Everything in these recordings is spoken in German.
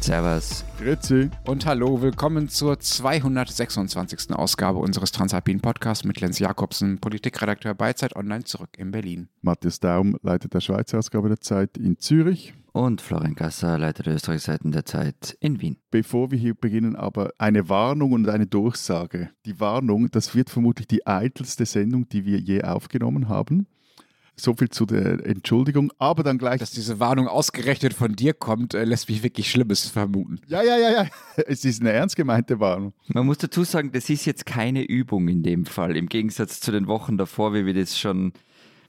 Servus. Grüezi. Und hallo, willkommen zur 226. Ausgabe unseres Transalpin Podcasts mit Lenz Jakobsen, Politikredakteur bei Zeit Online zurück in Berlin. Matthias Daum leitet der Schweizer Ausgabe der Zeit in Zürich. Und Florian Gasser, Leiter der Österreichseiten der Zeit in Wien. Bevor wir hier beginnen, aber eine Warnung und eine Durchsage. Die Warnung, das wird vermutlich die eitelste Sendung, die wir je aufgenommen haben. So viel zu der Entschuldigung, aber dann gleich. Dass diese Warnung ausgerechnet von dir kommt, äh, lässt mich wirklich Schlimmes vermuten. Ja, ja, ja, ja. Es ist eine ernst gemeinte Warnung. Man muss dazu sagen, das ist jetzt keine Übung in dem Fall, im Gegensatz zu den Wochen davor, wie wir das schon,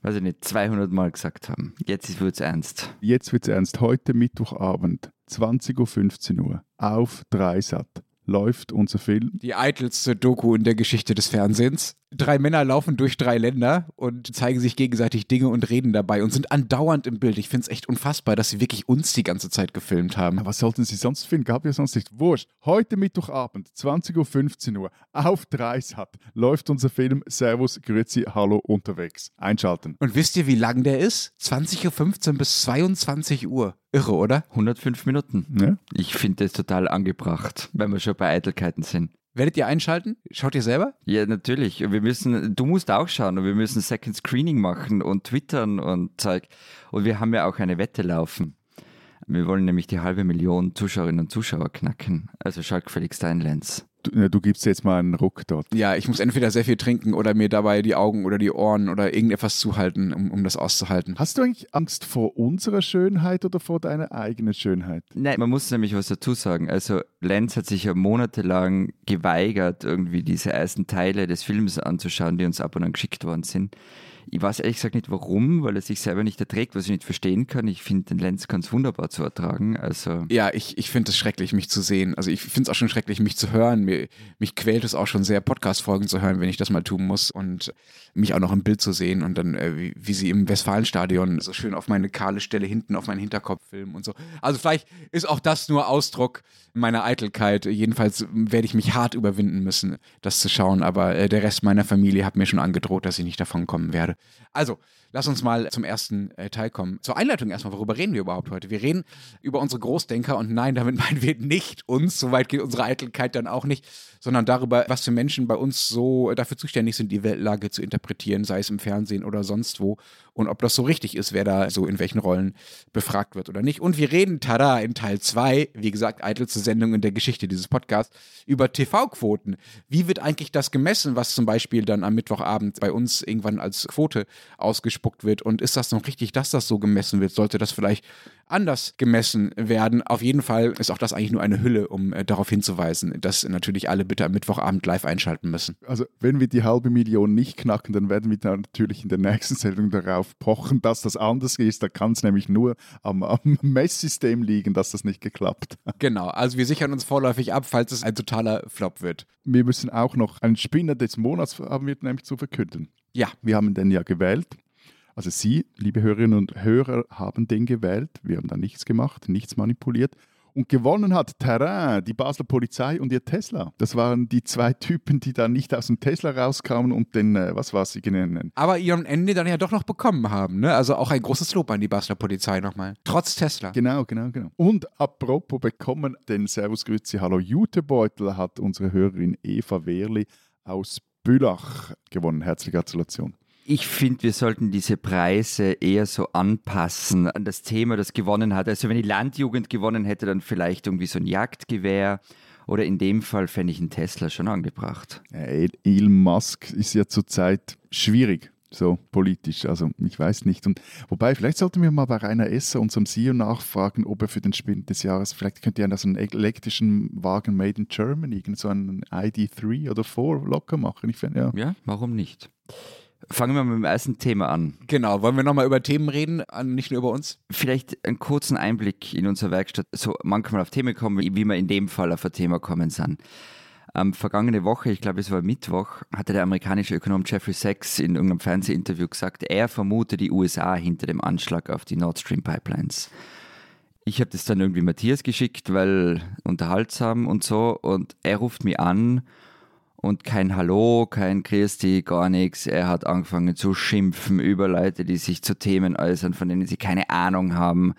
weiß ich nicht, 200 Mal gesagt haben. Jetzt wird es ernst. Jetzt wird es ernst. Heute Mittwochabend, 20.15 Uhr, auf Dreisat läuft unser Film. Die eitelste Doku in der Geschichte des Fernsehens. Drei Männer laufen durch drei Länder und zeigen sich gegenseitig Dinge und reden dabei und sind andauernd im Bild. Ich finde es echt unfassbar, dass sie wirklich uns die ganze Zeit gefilmt haben. Was sollten sie sonst filmen? Gab ja sonst nicht. Wurscht. Heute Mittwochabend, 20.15 Uhr, auf Dreisat läuft unser Film Servus, Grüezi, Hallo unterwegs. Einschalten. Und wisst ihr, wie lang der ist? 20.15 Uhr bis 22 Uhr. Irre, oder? 105 Minuten. Ja? Ich finde das total angebracht, wenn wir schon bei Eitelkeiten sind. Werdet ihr einschalten? Schaut ihr selber? Ja, natürlich. Wir müssen, du musst auch schauen und wir müssen Second Screening machen und twittern und Zeug. Und wir haben ja auch eine Wette laufen. Wir wollen nämlich die halbe Million Zuschauerinnen und Zuschauer knacken. Also schau gefälligst ein, Lenz. Du, du gibst jetzt mal einen Ruck dort. Ja, ich muss entweder sehr viel trinken oder mir dabei die Augen oder die Ohren oder irgendetwas zuhalten, um, um das auszuhalten. Hast du eigentlich Angst vor unserer Schönheit oder vor deiner eigenen Schönheit? Nein, man muss nämlich was dazu sagen. Also Lenz hat sich ja monatelang geweigert, irgendwie diese ersten Teile des Films anzuschauen, die uns ab und an geschickt worden sind. Ich weiß ehrlich gesagt nicht warum, weil er sich selber nicht erträgt, was ich nicht verstehen kann. Ich finde den Lenz ganz wunderbar zu ertragen. Also Ja, ich, ich finde es schrecklich, mich zu sehen. Also ich finde es auch schon schrecklich, mich zu hören. Mir, mich quält es auch schon sehr, Podcast-Folgen zu hören, wenn ich das mal tun muss und mich auch noch im Bild zu sehen und dann, äh, wie, wie sie im Westfalenstadion so schön auf meine kahle Stelle hinten auf meinen Hinterkopf filmen und so. Also vielleicht ist auch das nur Ausdruck meiner Eitelkeit. Jedenfalls werde ich mich hart überwinden müssen, das zu schauen. Aber äh, der Rest meiner Familie hat mir schon angedroht, dass ich nicht davon kommen werde. Also, lass uns mal zum ersten äh, Teil kommen. Zur Einleitung erstmal, worüber reden wir überhaupt heute? Wir reden über unsere Großdenker und nein, damit meinen wir nicht uns, soweit geht unsere Eitelkeit dann auch nicht, sondern darüber, was für Menschen bei uns so dafür zuständig sind, die Weltlage zu interpretieren, sei es im Fernsehen oder sonst wo und ob das so richtig ist, wer da so in welchen Rollen befragt wird oder nicht. Und wir reden, tada, in Teil 2, wie gesagt, eitelste Sendung in der Geschichte dieses Podcasts, über TV-Quoten. Wie wird eigentlich das gemessen, was zum Beispiel dann am Mittwochabend bei uns irgendwann als Quote ausgespuckt wird? Und ist das noch richtig, dass das so gemessen wird? Sollte das vielleicht anders gemessen werden? Auf jeden Fall ist auch das eigentlich nur eine Hülle, um äh, darauf hinzuweisen, dass natürlich alle bitte am Mittwochabend live einschalten müssen. Also, wenn wir die halbe Million nicht knacken, dann werden wir natürlich in der nächsten Sendung darauf pochen, dass das anders ist. Da kann es nämlich nur am, am Messsystem liegen, dass das nicht geklappt hat. Genau, also wir sichern uns vorläufig ab, falls es ein totaler Flop wird. Wir müssen auch noch einen Spinner des Monats haben wir nämlich zu verkünden. Ja, Wir haben den ja gewählt. Also Sie, liebe Hörerinnen und Hörer, haben den gewählt. Wir haben da nichts gemacht, nichts manipuliert. Und gewonnen hat Terrain, die Basler Polizei und ihr Tesla. Das waren die zwei Typen, die da nicht aus dem Tesla rauskamen und den, äh, was war sie nennen? aber ihren Ende dann ja doch noch bekommen haben. Ne? Also auch ein großes Lob an die Basler Polizei nochmal. Trotz Tesla. Genau, genau, genau. Und apropos bekommen, den Servus Grüezi Hallo Jutebeutel hat unsere Hörerin Eva Wehrli aus Bülach gewonnen. Herzliche Gratulation. Ich finde, wir sollten diese Preise eher so anpassen an das Thema, das gewonnen hat. Also wenn die Landjugend gewonnen hätte, dann vielleicht irgendwie so ein Jagdgewehr oder in dem Fall fände ich einen Tesla schon angebracht. Äh, Elon Musk ist ja zurzeit schwierig, so politisch. Also ich weiß nicht. Und wobei, vielleicht sollten wir mal bei Rainer Esser, unserem CEO, nachfragen, ob er für den Spind des Jahres, vielleicht könnte er so einen elektrischen Wagen made in Germany, so einen ID3 oder 4 locker machen. Ich finde, ja. Ja, warum nicht? Fangen wir mit dem ersten Thema an. Genau, wollen wir nochmal über Themen reden, nicht nur über uns? Vielleicht einen kurzen Einblick in unsere Werkstatt, so manchmal auf Themen kommen, wie wir in dem Fall auf ein Thema kommen sind. Ähm, vergangene Woche, ich glaube es war Mittwoch, hatte der amerikanische Ökonom Jeffrey Sachs in irgendeinem Fernsehinterview gesagt, er vermute die USA hinter dem Anschlag auf die Nord Stream Pipelines. Ich habe das dann irgendwie Matthias geschickt, weil unterhaltsam und so, und er ruft mich an und kein Hallo, kein Christi, gar nichts. Er hat angefangen zu schimpfen über Leute, die sich zu Themen äußern, von denen sie keine Ahnung haben.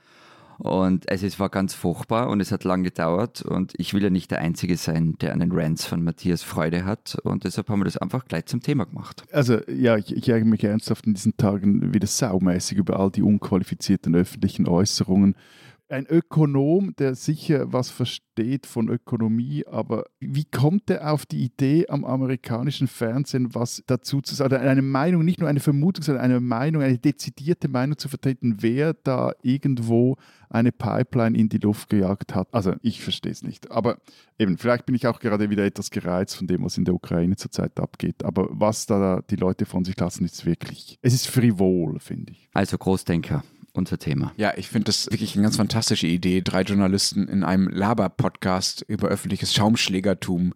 Und also es war ganz furchtbar und es hat lang gedauert und ich will ja nicht der Einzige sein, der an den Rants von Matthias Freude hat und deshalb haben wir das einfach gleich zum Thema gemacht. Also ja, ich, ich ärgere mich ernsthaft in diesen Tagen wieder saumäßig über all die unqualifizierten öffentlichen Äußerungen ein Ökonom, der sicher was versteht von Ökonomie, aber wie kommt er auf die Idee, am amerikanischen Fernsehen was dazu zu sagen, eine Meinung, nicht nur eine Vermutung, sondern eine Meinung, eine dezidierte Meinung zu vertreten, wer da irgendwo eine Pipeline in die Luft gejagt hat? Also ich verstehe es nicht. Aber eben, vielleicht bin ich auch gerade wieder etwas gereizt von dem, was in der Ukraine zurzeit abgeht. Aber was da die Leute von sich lassen, ist wirklich, es ist frivol, finde ich. Also Großdenker unser Thema. Ja, ich finde das wirklich eine ganz fantastische Idee, drei Journalisten in einem Laber-Podcast über öffentliches Schaumschlägertum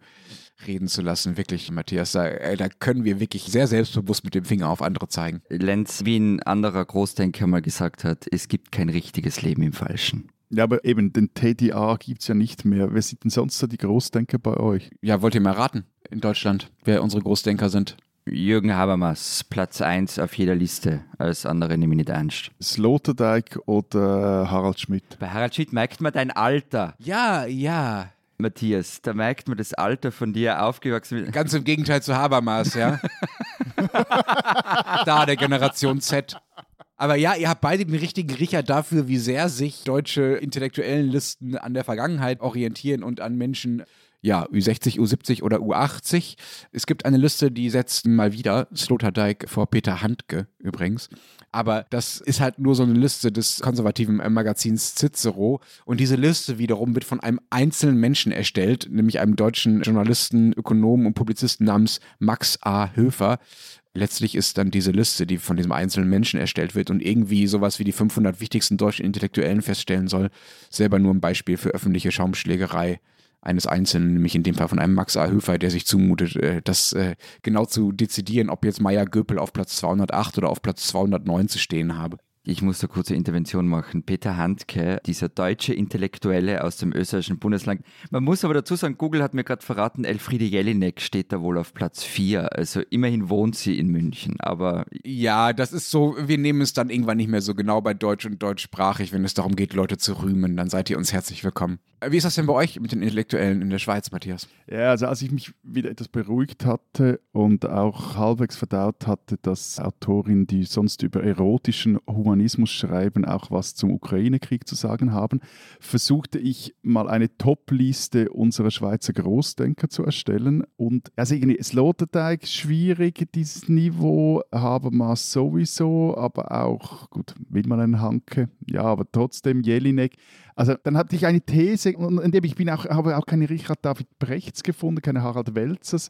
reden zu lassen. Wirklich, Matthias, da, ey, da, können wir wirklich sehr selbstbewusst mit dem Finger auf andere zeigen. Lenz, wie ein anderer Großdenker mal gesagt hat, es gibt kein richtiges Leben im Falschen. Ja, aber eben, den TDA gibt es ja nicht mehr. Wer sind denn sonst da die Großdenker bei euch? Ja, wollt ihr mal raten in Deutschland, wer unsere Großdenker sind? Jürgen Habermas, Platz 1 auf jeder Liste. Alles andere nehme ich nicht ernst. Sloterdijk oder Harald Schmidt? Bei Harald Schmidt merkt man dein Alter. Ja, ja. Matthias, da merkt man das Alter von dir aufgewachsen. Ganz im Gegenteil zu Habermas, ja. da der Generation Z. Aber ja, ihr habt beide den richtigen Riecher dafür, wie sehr sich deutsche intellektuellen Listen an der Vergangenheit orientieren und an Menschen, ja, Ü60, U70 oder U80. Es gibt eine Liste, die setzt mal wieder Sloterdijk vor Peter Handke übrigens. Aber das ist halt nur so eine Liste des konservativen Magazins Cicero. Und diese Liste wiederum wird von einem einzelnen Menschen erstellt, nämlich einem deutschen Journalisten, Ökonomen und Publizisten namens Max A. Höfer letztlich ist dann diese Liste, die von diesem einzelnen Menschen erstellt wird und irgendwie sowas wie die 500 wichtigsten deutschen Intellektuellen feststellen soll, selber nur ein Beispiel für öffentliche Schaumschlägerei eines Einzelnen, nämlich in dem Fall von einem Max A. Höfer, der sich zumutet, äh, das äh, genau zu dezidieren, ob jetzt Meier Göpel auf Platz 208 oder auf Platz 209 zu stehen habe. Ich muss da kurze Intervention machen. Peter Handke, dieser deutsche Intellektuelle aus dem österreichischen Bundesland. Man muss aber dazu sagen, Google hat mir gerade verraten, Elfriede Jelinek steht da wohl auf Platz 4. Also immerhin wohnt sie in München, aber... Ja, das ist so, wir nehmen es dann irgendwann nicht mehr so genau bei Deutsch und deutschsprachig, wenn es darum geht, Leute zu rühmen, dann seid ihr uns herzlich willkommen. Wie ist das denn bei euch mit den Intellektuellen in der Schweiz, Matthias? Ja, also als ich mich wieder etwas beruhigt hatte und auch halbwegs verdaut hatte, dass Autorin, die sonst über erotischen Humanismus Humanismus schreiben, auch was zum Ukraine-Krieg zu sagen haben, versuchte ich mal eine Top-Liste unserer Schweizer Großdenker zu erstellen. Und also irgendwie Sloterdijk schwierig, dieses Niveau, Habermas sowieso, aber auch, gut, will man einen Hanke? Ja, aber trotzdem Jelinek. Also dann hatte ich eine These, in dem ich bin auch, habe auch keine Richard David Brechts gefunden, keine Harald Welzers.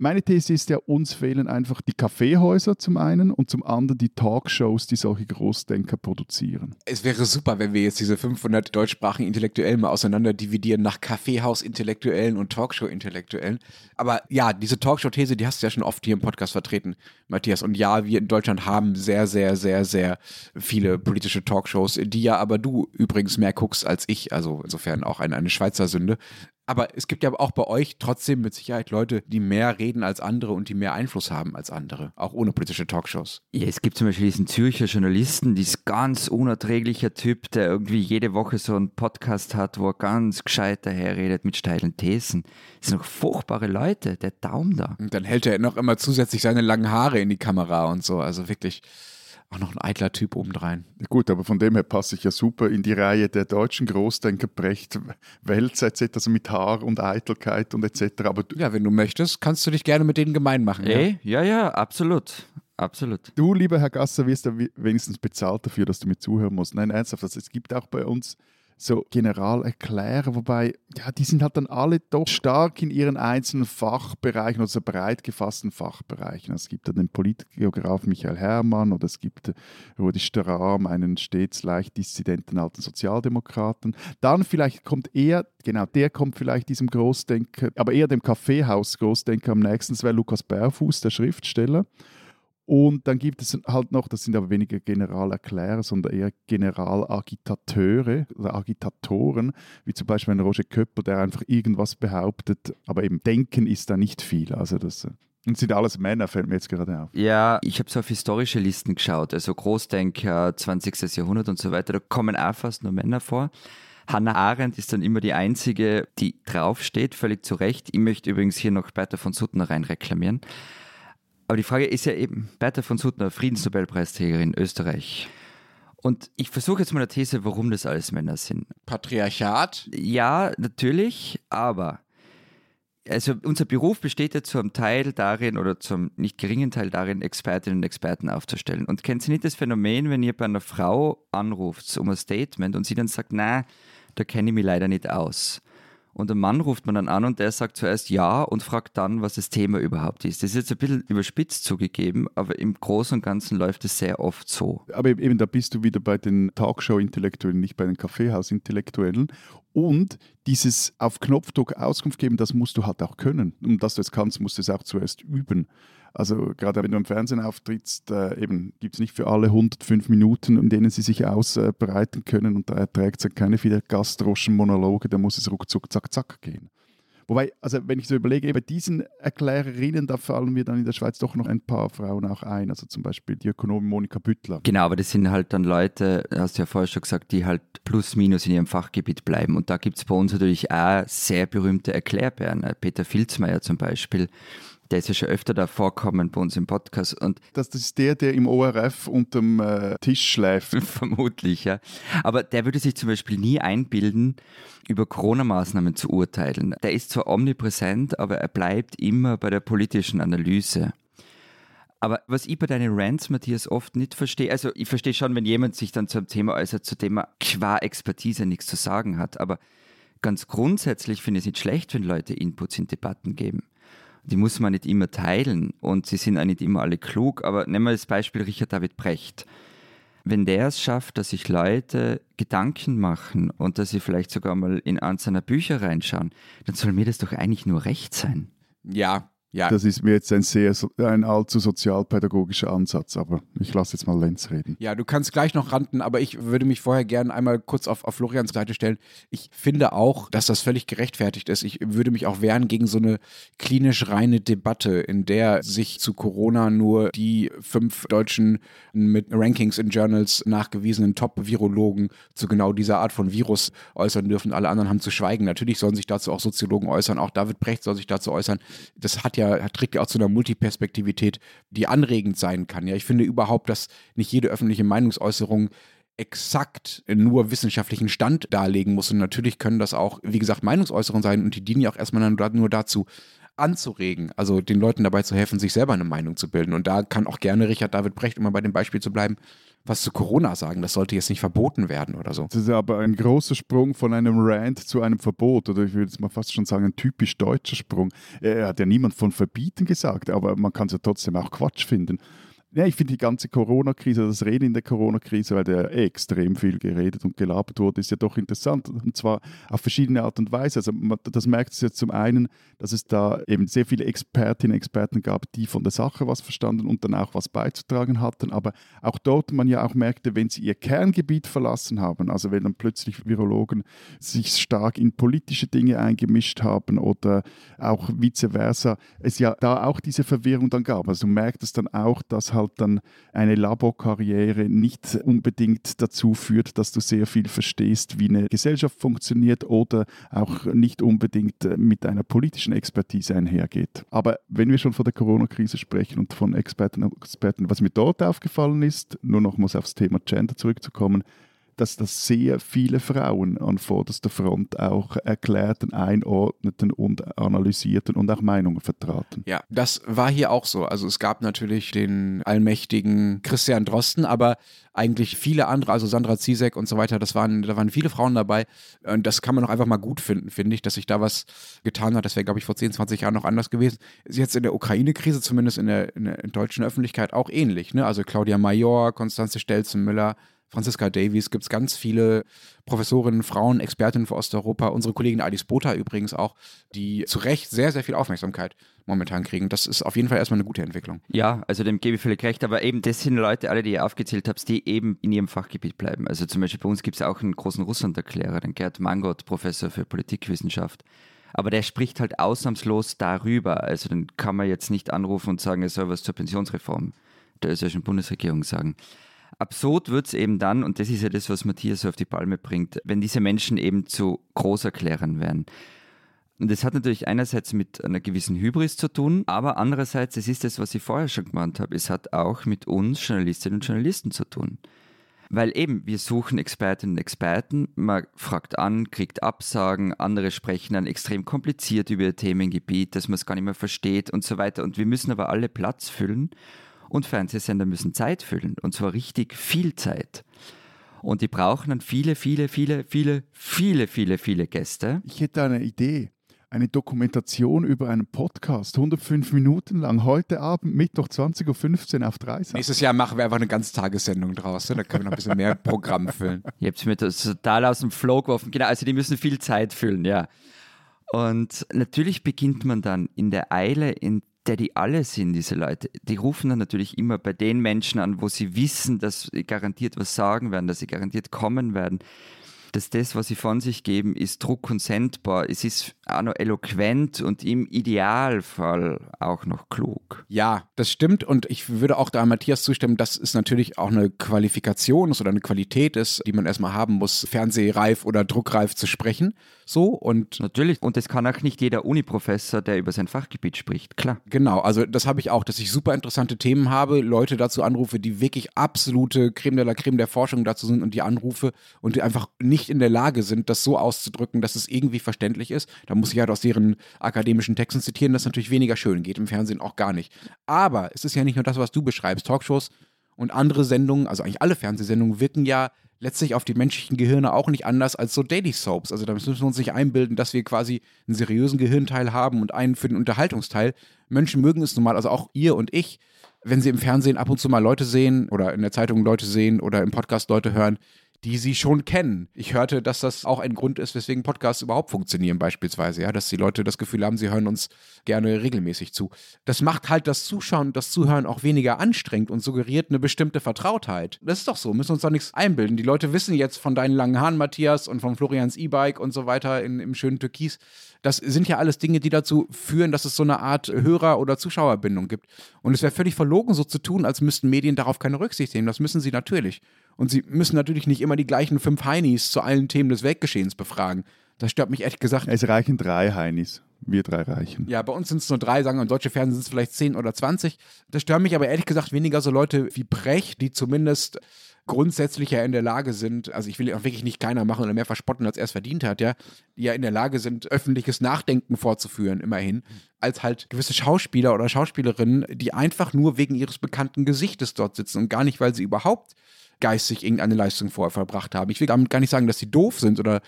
Meine These ist ja, uns fehlen einfach die Kaffeehäuser zum einen und zum anderen die Talkshows, die solche Großdenker produzieren. Es wäre super, wenn wir jetzt diese 500 deutschsprachigen Intellektuellen mal auseinander dividieren nach Kaffeehaus-Intellektuellen und Talkshow-Intellektuellen. Aber ja, diese Talkshow-These, die hast du ja schon oft hier im Podcast vertreten, Matthias. Und ja, wir in Deutschland haben sehr, sehr, sehr, sehr viele politische Talkshows, die ja aber du übrigens mehr guckst als ich. Also insofern auch eine, eine Schweizer Sünde. Aber es gibt ja auch bei euch trotzdem mit Sicherheit Leute, die mehr reden als andere und die mehr Einfluss haben als andere, auch ohne politische Talkshows. Ja, es gibt zum Beispiel diesen Zürcher Journalisten, dieses ganz unerträglicher Typ, der irgendwie jede Woche so einen Podcast hat, wo er ganz gescheit daherredet mit steilen Thesen. Das sind noch furchtbare Leute, der Daumen da. Und dann hält er noch immer zusätzlich seine langen Haare in die Kamera und so. Also wirklich auch noch ein eitler Typ obendrein. Gut, aber von dem her passe ich ja super in die Reihe der deutschen Großdenker Brecht, Welz etc., also mit Haar und Eitelkeit und etc. Aber ja, wenn du möchtest, kannst du dich gerne mit denen gemein machen. Ey, ja, ja, ja absolut. Absolut. Du, lieber Herr Gasser, wirst ja wenigstens bezahlt dafür, dass du mir zuhören musst. Nein, ernsthaft, also es gibt auch bei uns so Generalerklärer, wobei, ja, die sind halt dann alle doch stark in ihren einzelnen Fachbereichen, also breit gefassten Fachbereichen. Es gibt dann den Politgeograf Michael Herrmann oder es gibt Rudi Strahm, einen stets leicht dissidenten alten Sozialdemokraten. Dann vielleicht kommt er, genau, der kommt vielleicht diesem Großdenker, aber eher dem Kaffeehaus-Großdenker am nächsten, das wäre Lukas Bärfuß, der Schriftsteller. Und dann gibt es halt noch, das sind aber weniger Generalerklärer, sondern eher Generalagitateure oder Agitatoren, wie zum Beispiel ein Roger Köpper, der einfach irgendwas behauptet, aber eben denken ist da nicht viel. Also das, Und sind alles Männer, fällt mir jetzt gerade auf. Ja, ich habe so auf historische Listen geschaut, also Großdenker, 20. Jahrhundert und so weiter, da kommen auch fast nur Männer vor. Hannah Arendt ist dann immer die einzige, die draufsteht, völlig zu Recht. Ich möchte übrigens hier noch Bertha von Suttner rein reklamieren. Aber die Frage ist ja eben, Bertha von Suttner, Friedensnobelpreisträgerin Österreich. Und ich versuche jetzt mal eine These, warum das alles Männer sind. Patriarchat? Ja, natürlich, aber also unser Beruf besteht ja zum Teil darin oder zum nicht geringen Teil darin, Expertinnen und Experten aufzustellen. Und kennt Sie nicht das Phänomen, wenn ihr bei einer Frau anruft um ein Statement und sie dann sagt, na, da kenne ich mich leider nicht aus. Und ein Mann ruft man dann an und der sagt zuerst ja und fragt dann, was das Thema überhaupt ist. Das ist jetzt ein bisschen überspitzt zugegeben, aber im Großen und Ganzen läuft es sehr oft so. Aber eben, da bist du wieder bei den Talkshow-Intellektuellen, nicht bei den Kaffeehaus-Intellektuellen. Und dieses auf Knopfdruck Auskunft geben, das musst du halt auch können. Und dass du es kannst, musst du es auch zuerst üben. Also gerade wenn du im Fernsehen auftrittst, äh, eben gibt es nicht für alle 105 Minuten, in denen sie sich ausbreiten können und da erträgt es keine viele Gastroschen-Monologe, da muss es ruckzuck, zack, zack gehen. Wobei, also wenn ich so überlege, bei diesen Erklärerinnen, da fallen mir dann in der Schweiz doch noch ein paar Frauen auch ein. Also zum Beispiel die Ökonomin Monika Büttler. Genau, aber das sind halt dann Leute, hast du ja vorher schon gesagt, die halt plus minus in ihrem Fachgebiet bleiben. Und da gibt es bei uns natürlich auch sehr berühmte Erklärbären. Peter Filzmeier zum Beispiel, der ist ja schon öfter da vorkommen bei uns im Podcast. Und das ist der, der im ORF unterm äh, Tisch schläft. Vermutlich, ja. Aber der würde sich zum Beispiel nie einbilden, über Corona-Maßnahmen zu urteilen. Der ist zwar omnipräsent, aber er bleibt immer bei der politischen Analyse. Aber was ich bei deinen Rants, Matthias, oft nicht verstehe, also ich verstehe schon, wenn jemand sich dann zu einem Thema äußert, zu dem er qua Expertise nichts zu sagen hat, aber ganz grundsätzlich finde ich es nicht schlecht, wenn Leute Inputs in Debatten geben die muss man nicht immer teilen und sie sind auch nicht immer alle klug. Aber nehmen wir das Beispiel Richard David Brecht. Wenn der es schafft, dass sich Leute Gedanken machen und dass sie vielleicht sogar mal in eins seiner Bücher reinschauen, dann soll mir das doch eigentlich nur recht sein. Ja, ja. Das ist mir jetzt ein sehr ein allzu sozialpädagogischer Ansatz, aber ich lasse jetzt mal Lenz reden. Ja, du kannst gleich noch ranten, aber ich würde mich vorher gerne einmal kurz auf, auf Florians Seite stellen. Ich finde auch, dass das völlig gerechtfertigt ist. Ich würde mich auch wehren gegen so eine klinisch reine Debatte, in der sich zu Corona nur die fünf deutschen mit Rankings in Journals nachgewiesenen Top-Virologen zu genau dieser Art von Virus äußern dürfen. Alle anderen haben zu schweigen. Natürlich sollen sich dazu auch Soziologen äußern. Auch David Brecht soll sich dazu äußern. Das hat ja, trägt ja auch zu einer Multiperspektivität, die anregend sein kann. Ja, ich finde überhaupt, dass nicht jede öffentliche Meinungsäußerung exakt nur wissenschaftlichen Stand darlegen muss. Und natürlich können das auch, wie gesagt, Meinungsäußerungen sein und die dienen ja auch erstmal nur dazu, anzuregen, also den Leuten dabei zu helfen, sich selber eine Meinung zu bilden. Und da kann auch gerne Richard David Brecht, um mal bei dem Beispiel zu bleiben, was zu Corona sagen. Das sollte jetzt nicht verboten werden oder so. Das ist aber ein großer Sprung von einem Rant zu einem Verbot oder ich würde jetzt mal fast schon sagen, ein typisch deutscher Sprung. Er hat ja niemand von verbieten gesagt, aber man kann es ja trotzdem auch Quatsch finden. Ja, ich finde die ganze Corona-Krise, das Reden in der Corona-Krise, weil der extrem viel geredet und gelabert wurde, ist ja doch interessant. Und zwar auf verschiedene Art und Weise. Also man, das merkt es jetzt zum einen, dass es da eben sehr viele Expertinnen und Experten gab, die von der Sache was verstanden und dann auch was beizutragen hatten. Aber auch dort man ja auch merkte, wenn sie ihr Kerngebiet verlassen haben, also wenn dann plötzlich Virologen sich stark in politische Dinge eingemischt haben oder auch vice versa, es ja da auch diese Verwirrung dann gab. Also du merkt es dann auch, dass halt dann eine Laborkarriere nicht unbedingt dazu führt, dass du sehr viel verstehst, wie eine Gesellschaft funktioniert oder auch nicht unbedingt äh, mit einer politischen Expertise einhergeht. Aber wenn wir schon von der Corona-Krise sprechen und von Experten und Experten, was mir dort aufgefallen ist, nur nochmals aufs Thema Gender zurückzukommen, dass das sehr viele Frauen an vorderster Front auch erklärten, einordneten und analysierten und auch Meinungen vertraten. Ja, das war hier auch so. Also es gab natürlich den allmächtigen Christian Drosten, aber eigentlich viele andere, also Sandra Zizek und so weiter, das waren, da waren viele Frauen dabei. Und das kann man auch einfach mal gut finden, finde ich, dass sich da was getan hat. Das wäre, glaube ich, vor 10, 20 Jahren noch anders gewesen. Ist jetzt in der Ukraine-Krise, zumindest in der, in der deutschen Öffentlichkeit, auch ähnlich. Ne? Also Claudia Major, Konstanze Stelzen-Müller, Franziska Davies, gibt es ganz viele Professorinnen, Frauen, Expertinnen für Osteuropa, unsere Kollegin Alice Botha übrigens auch, die zu Recht sehr, sehr viel Aufmerksamkeit momentan kriegen. Das ist auf jeden Fall erstmal eine gute Entwicklung. Ja, also dem gebe ich völlig recht, aber eben das sind Leute, alle, die ihr aufgezählt habt, die eben in ihrem Fachgebiet bleiben. Also zum Beispiel bei uns gibt es auch einen großen Russland-Erklärer, den Gerd Mangot, Professor für Politikwissenschaft. Aber der spricht halt ausnahmslos darüber. Also dann kann man jetzt nicht anrufen und sagen, er soll was zur Pensionsreform der österreichischen Bundesregierung sagen. Absurd wird es eben dann, und das ist ja das, was Matthias auf die Palme bringt, wenn diese Menschen eben zu Großerklärern werden. Und das hat natürlich einerseits mit einer gewissen Hybris zu tun, aber andererseits, es ist das, was ich vorher schon gemeint habe, es hat auch mit uns Journalistinnen und Journalisten zu tun. Weil eben, wir suchen Expertinnen und Experten, man fragt an, kriegt Absagen, andere sprechen dann extrem kompliziert über ihr Themengebiet, dass man es gar nicht mehr versteht und so weiter. Und wir müssen aber alle Platz füllen und Fernsehsender müssen Zeit füllen und zwar richtig viel Zeit. Und die brauchen dann viele, viele, viele, viele, viele, viele, viele Gäste. Ich hätte eine Idee eine Dokumentation über einen Podcast, 105 Minuten lang, heute Abend, Mittwoch 20.15 Uhr auf 30. Nächstes Jahr machen wir einfach eine Ganztagessendung draus, da können wir noch ein bisschen mehr Programm füllen. Ihr habt mir das total aus dem Flow geworfen. Genau, also die müssen viel Zeit füllen, ja. Und natürlich beginnt man dann in der Eile, in der die alle sind, diese Leute, die rufen dann natürlich immer bei den Menschen an, wo sie wissen, dass sie garantiert was sagen werden, dass sie garantiert kommen werden dass das, was sie von sich geben, ist druck- und sendbar. Es ist auch noch eloquent und im Idealfall auch noch klug. Ja, das stimmt und ich würde auch da Matthias zustimmen, dass es natürlich auch eine Qualifikation ist oder eine Qualität ist, die man erstmal haben muss, fernsehreif oder druckreif zu sprechen. So und natürlich und das kann auch nicht jeder Uniprofessor, der über sein Fachgebiet spricht, klar. Genau, also das habe ich auch, dass ich super interessante Themen habe, Leute dazu anrufe, die wirklich absolute Creme de la Creme der Forschung dazu sind und die anrufe und die einfach nicht in der Lage sind, das so auszudrücken, dass es irgendwie verständlich ist. Da muss ich halt aus ihren akademischen Texten zitieren, das natürlich weniger schön geht, im Fernsehen auch gar nicht. Aber es ist ja nicht nur das, was du beschreibst. Talkshows und andere Sendungen, also eigentlich alle Fernsehsendungen, wirken ja letztlich auf die menschlichen Gehirne auch nicht anders als so Daily Soaps. Also da müssen wir uns nicht einbilden, dass wir quasi einen seriösen Gehirnteil haben und einen für den Unterhaltungsteil. Menschen mögen es nun mal, also auch ihr und ich, wenn sie im Fernsehen ab und zu mal Leute sehen oder in der Zeitung Leute sehen oder im Podcast Leute hören, die sie schon kennen. Ich hörte, dass das auch ein Grund ist, weswegen Podcasts überhaupt funktionieren, beispielsweise, ja, dass die Leute das Gefühl haben, sie hören uns gerne regelmäßig zu. Das macht halt das Zuschauen und das Zuhören auch weniger anstrengend und suggeriert eine bestimmte Vertrautheit. Das ist doch so, müssen uns doch nichts einbilden. Die Leute wissen jetzt von deinen langen Haaren, Matthias, und von Florians E-Bike und so weiter in, im schönen Türkis. Das sind ja alles Dinge, die dazu führen, dass es so eine Art Hörer- oder Zuschauerbindung gibt. Und es wäre völlig verlogen, so zu tun, als müssten Medien darauf keine Rücksicht nehmen. Das müssen sie natürlich. Und sie müssen natürlich nicht immer die gleichen fünf Heinis zu allen Themen des Weltgeschehens befragen. Das stört mich ehrlich gesagt. Es reichen drei Heinis. Wir drei reichen. Ja, bei uns sind es nur drei, sagen wir, im deutschen Fernsehen sind es vielleicht zehn oder zwanzig. Das stört mich aber ehrlich gesagt weniger so Leute wie Brecht, die zumindest grundsätzlich ja in der Lage sind, also ich will auch wirklich nicht keiner machen oder mehr verspotten, als er es verdient hat, ja, die ja in der Lage sind, öffentliches Nachdenken vorzuführen, immerhin, als halt gewisse Schauspieler oder Schauspielerinnen, die einfach nur wegen ihres bekannten Gesichtes dort sitzen und gar nicht, weil sie überhaupt geistig irgendeine Leistung vorher verbracht haben. Ich will damit gar nicht sagen, dass sie doof sind oder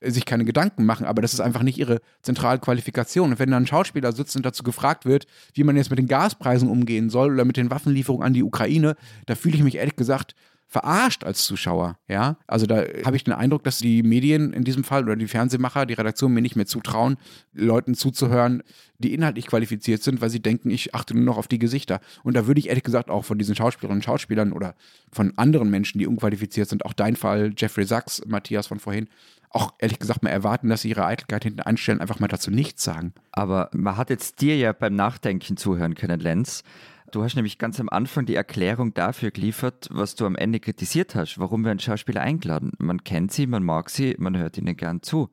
sich keine Gedanken machen, aber das ist einfach nicht ihre zentrale Qualifikation. Und wenn dann ein Schauspieler sitzt und dazu gefragt wird, wie man jetzt mit den Gaspreisen umgehen soll oder mit den Waffenlieferungen an die Ukraine, da fühle ich mich ehrlich gesagt verarscht als Zuschauer. Ja, also da habe ich den Eindruck, dass die Medien in diesem Fall oder die Fernsehmacher, die Redaktion mir nicht mehr zutrauen, Leuten zuzuhören, die inhaltlich qualifiziert sind, weil sie denken, ich achte nur noch auf die Gesichter. Und da würde ich ehrlich gesagt auch von diesen Schauspielerinnen und Schauspielern oder von anderen Menschen, die unqualifiziert sind, auch dein Fall, Jeffrey Sachs, Matthias von vorhin, auch ehrlich gesagt mal erwarten, dass sie ihre Eitelkeit hinten einstellen, einfach mal dazu nichts sagen. Aber man hat jetzt dir ja beim Nachdenken zuhören können, Lenz. Du hast nämlich ganz am Anfang die Erklärung dafür geliefert, was du am Ende kritisiert hast, warum wir einen Schauspieler eingeladen. Man kennt sie, man mag sie, man hört ihnen gern zu.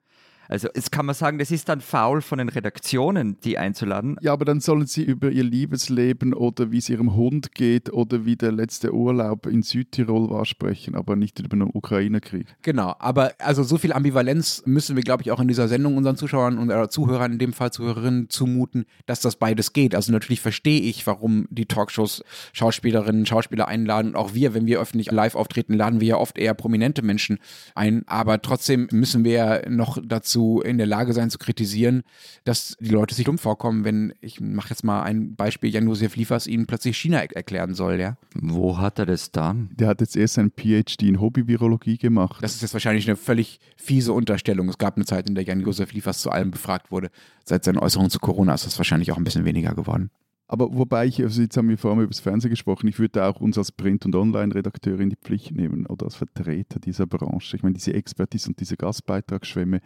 Also jetzt kann man sagen, das ist dann faul von den Redaktionen, die einzuladen. Ja, aber dann sollen sie über ihr Liebesleben oder wie es ihrem Hund geht oder wie der letzte Urlaub in Südtirol war sprechen, aber nicht über den Ukraine-Krieg. Genau, aber also so viel Ambivalenz müssen wir, glaube ich, auch in dieser Sendung unseren Zuschauern und äh, Zuhörern, in dem Fall Zuhörerinnen, zumuten, dass das beides geht. Also natürlich verstehe ich, warum die Talkshows Schauspielerinnen, Schauspieler einladen und auch wir, wenn wir öffentlich live auftreten, laden wir ja oft eher prominente Menschen ein, aber trotzdem müssen wir ja noch dazu zu in der Lage sein zu kritisieren, dass die Leute sich dumm vorkommen, wenn, ich mache jetzt mal ein Beispiel, Jan-Josef Liefers ihnen plötzlich China erklären soll, ja. Wo hat er das dann? Der hat jetzt erst ein PhD in Hobbyvirologie gemacht. Das ist jetzt wahrscheinlich eine völlig fiese Unterstellung. Es gab eine Zeit, in der Jan-Josef Liefers zu allem befragt wurde. Seit seinen Äußerungen zu Corona ist das wahrscheinlich auch ein bisschen weniger geworden. Aber wobei ich, also jetzt haben wir vorhin über das Fernsehen gesprochen, ich würde auch uns als Print- und Online-Redakteure in die Pflicht nehmen oder als Vertreter dieser Branche. Ich meine, diese Expertise und diese Gastbeitragsschwämme,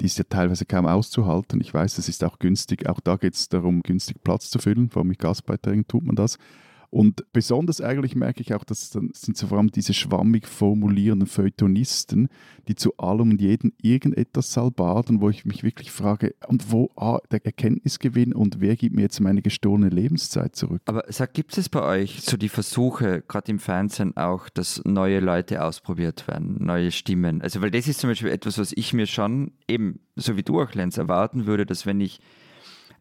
die ist ja teilweise kaum auszuhalten. Ich weiß, es ist auch günstig, auch da geht es darum, günstig Platz zu füllen, vor allem mit Gastbeiträgen tut man das. Und besonders eigentlich merke ich auch, dass dann sind so vor allem diese schwammig formulierenden Feuilletonisten, die zu allem und jedem irgendetwas salbaden, wo ich mich wirklich frage, und wo ah, der Erkenntnisgewinn und wer gibt mir jetzt meine gestohlene Lebenszeit zurück? Aber sag, gibt es bei euch so die Versuche, gerade im Fernsehen auch, dass neue Leute ausprobiert werden, neue Stimmen? Also, weil das ist zum Beispiel etwas, was ich mir schon eben, so wie du auch, Lenz, erwarten würde, dass wenn ich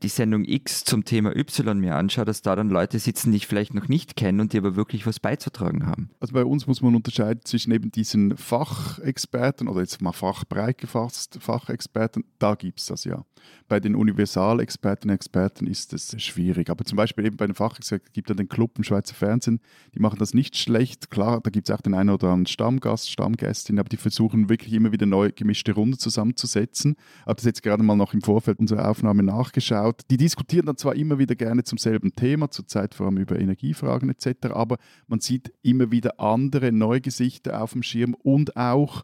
die Sendung X zum Thema Y mir anschaue, dass da dann Leute sitzen, die ich vielleicht noch nicht kenne und die aber wirklich was beizutragen haben. Also bei uns muss man unterscheiden zwischen eben diesen Fachexperten oder jetzt mal fachbreit gefasst Fachexperten, da gibt es das ja. Bei den Universalexperten und Experten ist es schwierig. Aber zum Beispiel eben bei den Fachexperten gibt es ja den Club im Schweizer Fernsehen, die machen das nicht schlecht. Klar, da gibt es auch den einen oder anderen Stammgast, Stammgästin, aber die versuchen wirklich immer wieder neu gemischte Runden zusammenzusetzen. Ich habe das jetzt gerade mal noch im Vorfeld unserer Aufnahme nachgeschaut. Die diskutieren dann zwar immer wieder gerne zum selben Thema, zurzeit vor allem über Energiefragen etc., aber man sieht immer wieder andere neue Gesichter auf dem Schirm und auch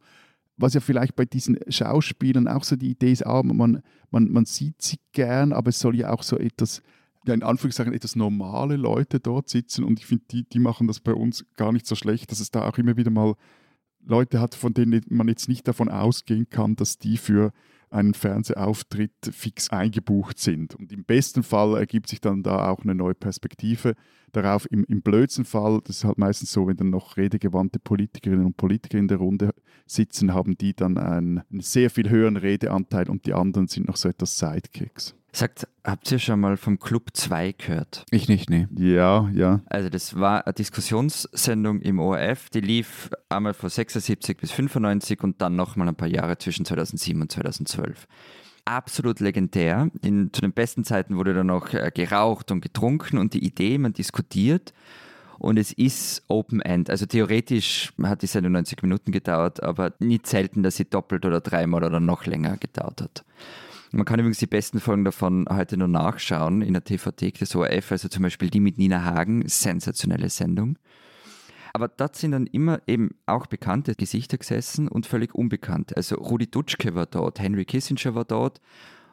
was ja vielleicht bei diesen Schauspielern auch so die Idee ist, ah, man, man, man sieht sie gern, aber es soll ja auch so etwas, ja, in Anführungszeichen etwas normale Leute dort sitzen und ich finde, die, die machen das bei uns gar nicht so schlecht, dass es da auch immer wieder mal Leute hat, von denen man jetzt nicht davon ausgehen kann, dass die für einen Fernsehauftritt fix eingebucht sind. Und im besten Fall ergibt sich dann da auch eine neue Perspektive darauf. Im, im blödsten Fall, das ist halt meistens so, wenn dann noch redegewandte Politikerinnen und Politiker in der Runde sitzen, haben die dann einen, einen sehr viel höheren Redeanteil und die anderen sind noch so etwas Sidekicks. Sagt, habt ihr schon mal vom Club 2 gehört? Ich nicht, nee. Ja, ja. Also das war eine Diskussionssendung im ORF, die lief einmal von 76 bis 95 und dann nochmal ein paar Jahre zwischen 2007 und 2012 absolut legendär. In, zu den besten Zeiten wurde da noch äh, geraucht und getrunken und die Idee, man diskutiert und es ist Open End. Also theoretisch hat die Sendung 90 Minuten gedauert, aber nicht selten, dass sie doppelt oder dreimal oder noch länger gedauert hat. Man kann übrigens die besten Folgen davon heute nur nachschauen in der TV-Thek des ORF, also zum Beispiel die mit Nina Hagen, sensationelle Sendung. Aber dort sind dann immer eben auch bekannte Gesichter gesessen und völlig unbekannte. Also Rudi Dutschke war dort, Henry Kissinger war dort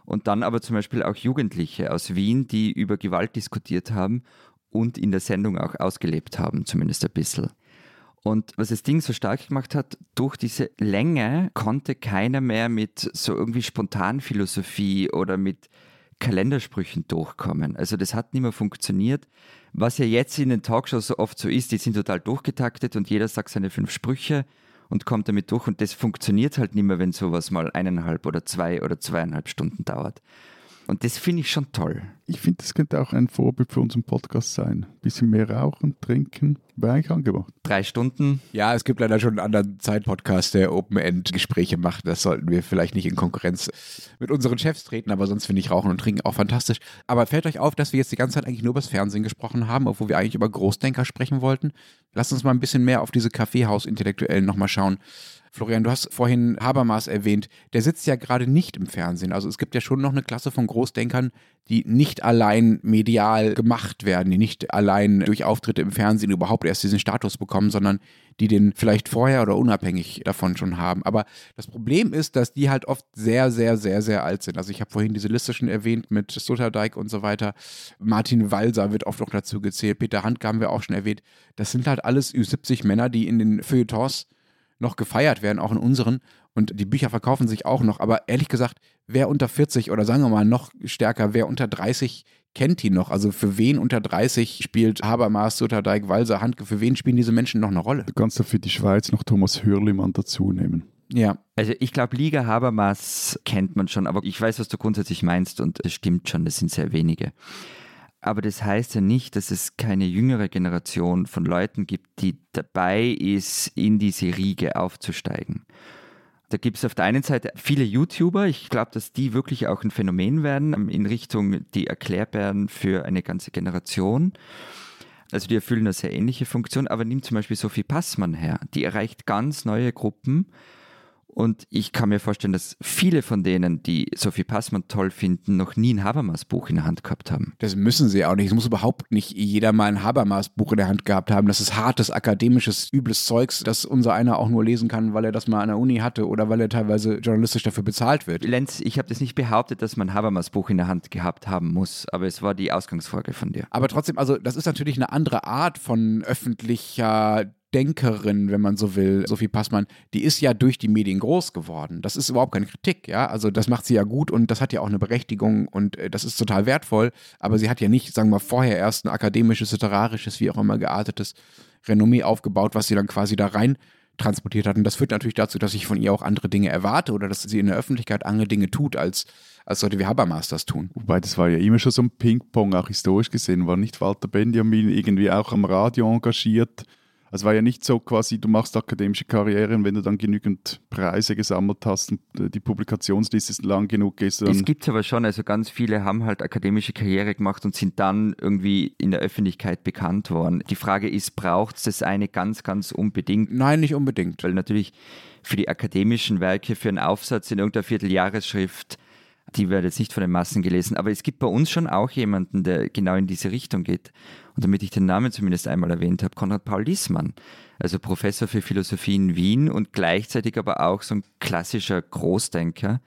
und dann aber zum Beispiel auch Jugendliche aus Wien, die über Gewalt diskutiert haben und in der Sendung auch ausgelebt haben, zumindest ein bisschen. Und was das Ding so stark gemacht hat, durch diese Länge konnte keiner mehr mit so irgendwie Spontanphilosophie oder mit Kalendersprüchen durchkommen. Also das hat nicht mehr funktioniert. Was ja jetzt in den Talkshows so oft so ist, die sind total durchgetaktet und jeder sagt seine fünf Sprüche und kommt damit durch und das funktioniert halt nicht mehr, wenn sowas mal eineinhalb oder zwei oder zweieinhalb Stunden dauert. Und das finde ich schon toll. Ich finde, das könnte auch ein Vorbild für unseren Podcast sein. Ein bisschen mehr rauchen, trinken, wäre eigentlich angebracht. Drei Stunden. Ja, es gibt leider schon einen anderen Zeitpodcast, der Open-End-Gespräche macht. Das sollten wir vielleicht nicht in Konkurrenz mit unseren Chefs treten, aber sonst finde ich Rauchen und Trinken auch fantastisch. Aber fällt euch auf, dass wir jetzt die ganze Zeit eigentlich nur über das Fernsehen gesprochen haben, obwohl wir eigentlich über Großdenker sprechen wollten? Lasst uns mal ein bisschen mehr auf diese Kaffeehaus-Intellektuellen nochmal schauen. Florian, du hast vorhin Habermas erwähnt. Der sitzt ja gerade nicht im Fernsehen. Also es gibt ja schon noch eine Klasse von Großdenkern, die nicht allein medial gemacht werden, die nicht allein durch Auftritte im Fernsehen überhaupt erst diesen Status bekommen, sondern die den vielleicht vorher oder unabhängig davon schon haben. Aber das Problem ist, dass die halt oft sehr, sehr, sehr, sehr alt sind. Also ich habe vorhin diese Liste schon erwähnt mit Sloterdijk und so weiter. Martin Walser wird oft auch dazu gezählt. Peter Handke haben wir auch schon erwähnt. Das sind halt alles Ü70 Männer, die in den Feuilletons noch gefeiert werden, auch in unseren. Und die Bücher verkaufen sich auch noch. Aber ehrlich gesagt, wer unter 40 oder sagen wir mal noch stärker, wer unter 30 kennt die noch? Also für wen unter 30 spielt Habermas, Sutterdijk, Walser, Handke, für wen spielen diese Menschen noch eine Rolle? Du kannst da für die Schweiz noch Thomas Hürlimann dazu nehmen. Ja. Also ich glaube, Liga Habermas kennt man schon, aber ich weiß, was du grundsätzlich meinst und es stimmt schon, das sind sehr wenige. Aber das heißt ja nicht, dass es keine jüngere Generation von Leuten gibt, die dabei ist, in diese Riege aufzusteigen. Da gibt es auf der einen Seite viele YouTuber. Ich glaube, dass die wirklich auch ein Phänomen werden in Richtung die Erklärbären für eine ganze Generation. Also die erfüllen eine sehr ähnliche Funktion, aber nimmt zum Beispiel Sophie Passmann her. Die erreicht ganz neue Gruppen Und ich kann mir vorstellen, dass viele von denen, die Sophie Passmann toll finden, noch nie ein Habermas-Buch in der Hand gehabt haben. Das müssen sie auch nicht. Es muss überhaupt nicht jeder mal ein Habermas-Buch in der Hand gehabt haben. Das ist hartes, akademisches, übles Zeugs, das unser einer auch nur lesen kann, weil er das mal an der Uni hatte oder weil er teilweise journalistisch dafür bezahlt wird. Lenz, ich habe das nicht behauptet, dass man ein Habermas-Buch in der Hand gehabt haben muss, aber es war die Ausgangsfrage von dir. Aber trotzdem, also das ist natürlich eine andere Art von öffentlicher Denkerin, wenn man so will, Sophie Passmann, die ist ja durch die Medien groß geworden. Das ist überhaupt keine Kritik, ja. Also das macht sie ja gut und das hat ja auch eine Berechtigung und äh, das ist total wertvoll. Aber sie hat ja nicht, sagen wir mal, vorher erst ein akademisches, literarisches, wie auch immer geartetes Renommee aufgebaut, was sie dann quasi da rein transportiert hat. Und das führt natürlich dazu, dass ich von ihr auch andere Dinge erwarte oder dass sie in der Öffentlichkeit andere Dinge tut, als, als Leute wie Habermas das tun. Wobei das war ja immer schon so ein Ping-Pong, auch historisch gesehen. War nicht Walter Benjamin irgendwie auch am Radio engagiert? Also war ja nicht so quasi, du machst akademische Karriere und wenn du dann genügend Preise gesammelt hast und äh, die Publikationsliste lang genug ist. Es gibt es aber schon, also ganz viele haben halt akademische Karriere gemacht und sind dann irgendwie in der Öffentlichkeit bekannt worden. Die Frage ist, braucht es das eine ganz, ganz unbedingt? Nein, nicht unbedingt. Weil natürlich für die akademischen Werke, für einen Aufsatz in irgendeiner Vierteljahresschrift, die wird jetzt nicht von den Massen gelesen, aber es gibt bei uns schon auch jemanden, der genau in diese Richtung geht. Und damit ich den Namen zumindest einmal erwähnt habe, Konrad Paul Liesmann, also Professor für Philosophie in Wien und gleichzeitig aber auch so ein klassischer Großdenker,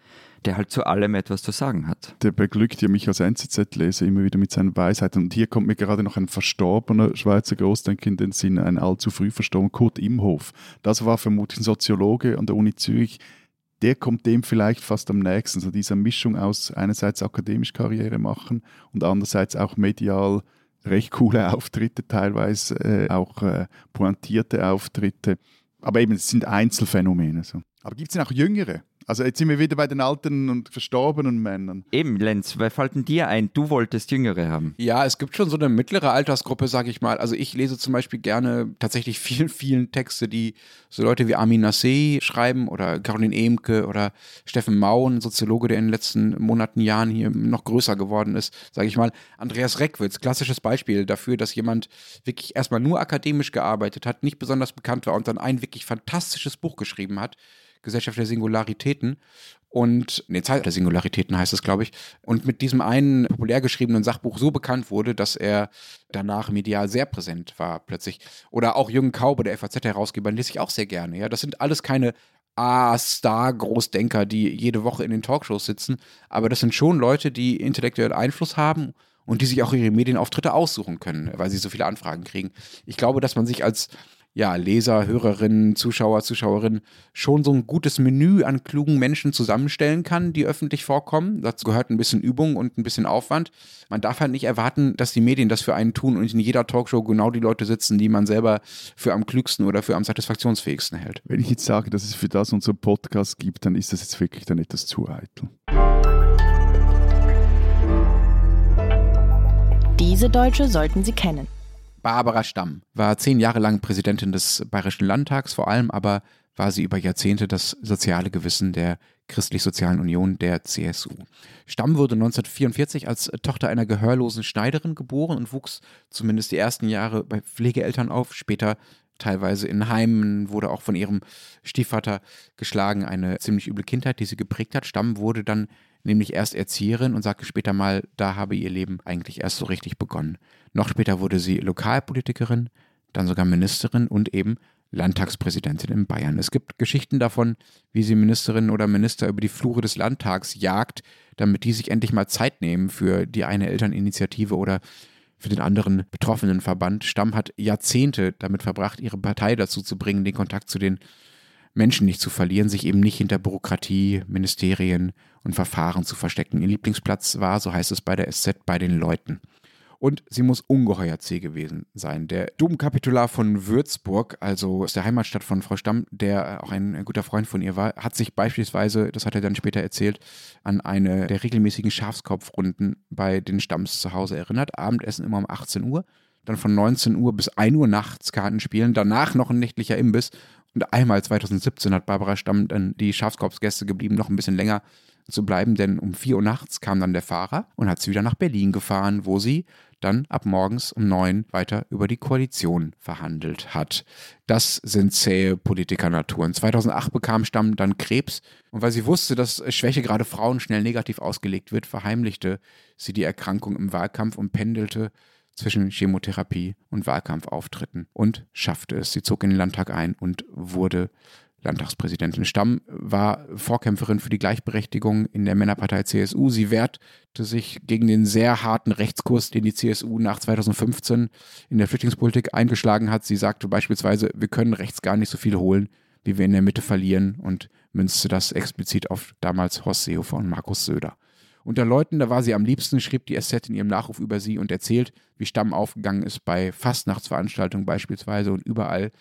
der halt zu allem etwas zu sagen hat. Der beglückt ja mich als NZZ-Leser immer wieder mit seinen Weisheiten. Und hier kommt mir gerade noch ein verstorbener Schweizer Großdenker in den Sinn, ein allzu früh verstorbener Kurt Imhof. Das war vermutlich ein Soziologe an der Uni Zürich, der kommt dem vielleicht fast am nächsten. So dieser Mischung aus einerseits akademisch Karriere machen und andererseits auch medial recht coole Auftritte, teilweise äh, auch äh, pointierte Auftritte. Aber eben, es sind Einzelfänomene. So. Aber gibt es denn auch Jüngere? Also jetzt sind wir wieder bei den alten und verstorbenen Männern. Eben, Lenz, wer fällt denn dir ein? Du wolltest Jüngere haben. Ja, es gibt schon so eine mittlere Altersgruppe, sag ich mal. Also ich lese zum Beispiel gerne tatsächlich vielen, vielen Texte, die so Leute wie Amin Nasseh schreiben oder Caroline Emke oder Steffen Mau, ein Soziologe, der in den letzten Monaten, Jahren hier noch größer geworden ist, sage ich mal. Andreas Reckwitz, klassisches Beispiel dafür, dass jemand wirklich erstmal nur akademisch gearbeitet hat, nicht besonders bekannt war und dann ein wirklich fantastisches Buch geschrieben hat Gesellschaft der Singularitäten und, nee, Zeit der Singularitäten heißt es, glaube ich, und mit diesem einen populär geschriebenen Sachbuch so bekannt wurde, dass er danach medial sehr präsent war plötzlich. Oder auch Jürgen Kaube, der FAZ-Herausgeber, lese ich auch sehr gerne. Ja, das sind alles keine A-Star-Großdenker, die jede Woche in den Talkshows sitzen, aber das sind schon Leute, die intellektuell Einfluss haben und die sich auch ihre Medienauftritte aussuchen können, weil sie so viele Anfragen kriegen. Ich glaube, dass man sich als ja, Leser, Hörerinnen, Zuschauer, Zuschauerinnen schon so ein gutes Menü an klugen Menschen zusammenstellen kann, die öffentlich vorkommen. Dazu gehört ein bisschen Übung und ein bisschen Aufwand. Man darf halt nicht erwarten, dass die Medien das für einen tun und in jeder Talkshow genau die Leute sitzen, die man selber für am klügsten oder für am satisfaktionsfähigsten hält. Wenn ich jetzt sage, dass es für das unseren Podcast gibt, dann ist das jetzt wirklich dann etwas zu eitel. Diese Deutsche sollten Sie kennen. Barbara Stamm war zehn Jahre lang Präsidentin des Bayerischen Landtags, vor allem aber war sie über Jahrzehnte das soziale Gewissen der Christlich-Sozialen Union der CSU. Stamm wurde 1944 als Tochter einer gehörlosen Schneiderin geboren und wuchs zumindest die ersten Jahre bei Pflegeeltern auf, später teilweise in Heimen, wurde auch von ihrem Stiefvater geschlagen, eine ziemlich üble Kindheit, die sie geprägt hat. Stamm wurde dann nämlich erst Erzieherin und sagte später mal, da habe ihr Leben eigentlich erst so richtig begonnen. Noch später wurde sie Lokalpolitikerin, dann sogar Ministerin und eben Landtagspräsidentin in Bayern. Es gibt Geschichten davon, wie sie Ministerinnen oder Minister über die Flure des Landtags jagt, damit die sich endlich mal Zeit nehmen für die eine Elterninitiative oder für den anderen betroffenen Verband. Stamm hat Jahrzehnte damit verbracht, ihre Partei dazu zu bringen, den Kontakt zu den Menschen nicht zu verlieren, sich eben nicht hinter Bürokratie, Ministerien und Verfahren zu verstecken. Ihr Lieblingsplatz war, so heißt es bei der SZ, bei den Leuten. Und sie muss ungeheuer zäh gewesen sein. Der Domkapitular von Würzburg, also aus der Heimatstadt von Frau Stamm, der auch ein guter Freund von ihr war, hat sich beispielsweise, das hat er dann später erzählt, an eine der regelmäßigen Schafskopfrunden bei den Stamms zu Hause erinnert. Abendessen immer um 18 Uhr, dann von 19 Uhr bis 1 Uhr nachts Karten spielen, danach noch ein nächtlicher Imbiss und einmal 2017 hat Barbara Stamm dann die Schafskorpsgäste geblieben, noch ein bisschen länger zu bleiben, denn um 4 Uhr nachts kam dann der Fahrer und hat sie wieder nach Berlin gefahren, wo sie dann ab morgens um 9 weiter über die Koalition verhandelt hat. Das sind zähe Politikernaturen. 2008 bekam Stamm dann Krebs und weil sie wusste, dass Schwäche gerade Frauen schnell negativ ausgelegt wird, verheimlichte sie die Erkrankung im Wahlkampf und pendelte zwischen Chemotherapie und Wahlkampfauftritten und schaffte es. Sie zog in den Landtag ein und wurde Landtagspräsidentin Stamm war Vorkämpferin für die Gleichberechtigung in der Männerpartei CSU. Sie wehrte sich gegen den sehr harten Rechtskurs, den die CSU nach 2015 in der Flüchtlingspolitik eingeschlagen hat. Sie sagte beispielsweise, wir können rechts gar nicht so viel holen, wie wir in der Mitte verlieren und münzte das explizit auf damals Horst Seehofer und Markus Söder. Unter Leuten, da war sie am liebsten, schrieb die SZ in ihrem Nachruf über sie und erzählt, wie Stamm aufgegangen ist bei Fastnachtsveranstaltungen beispielsweise und überall,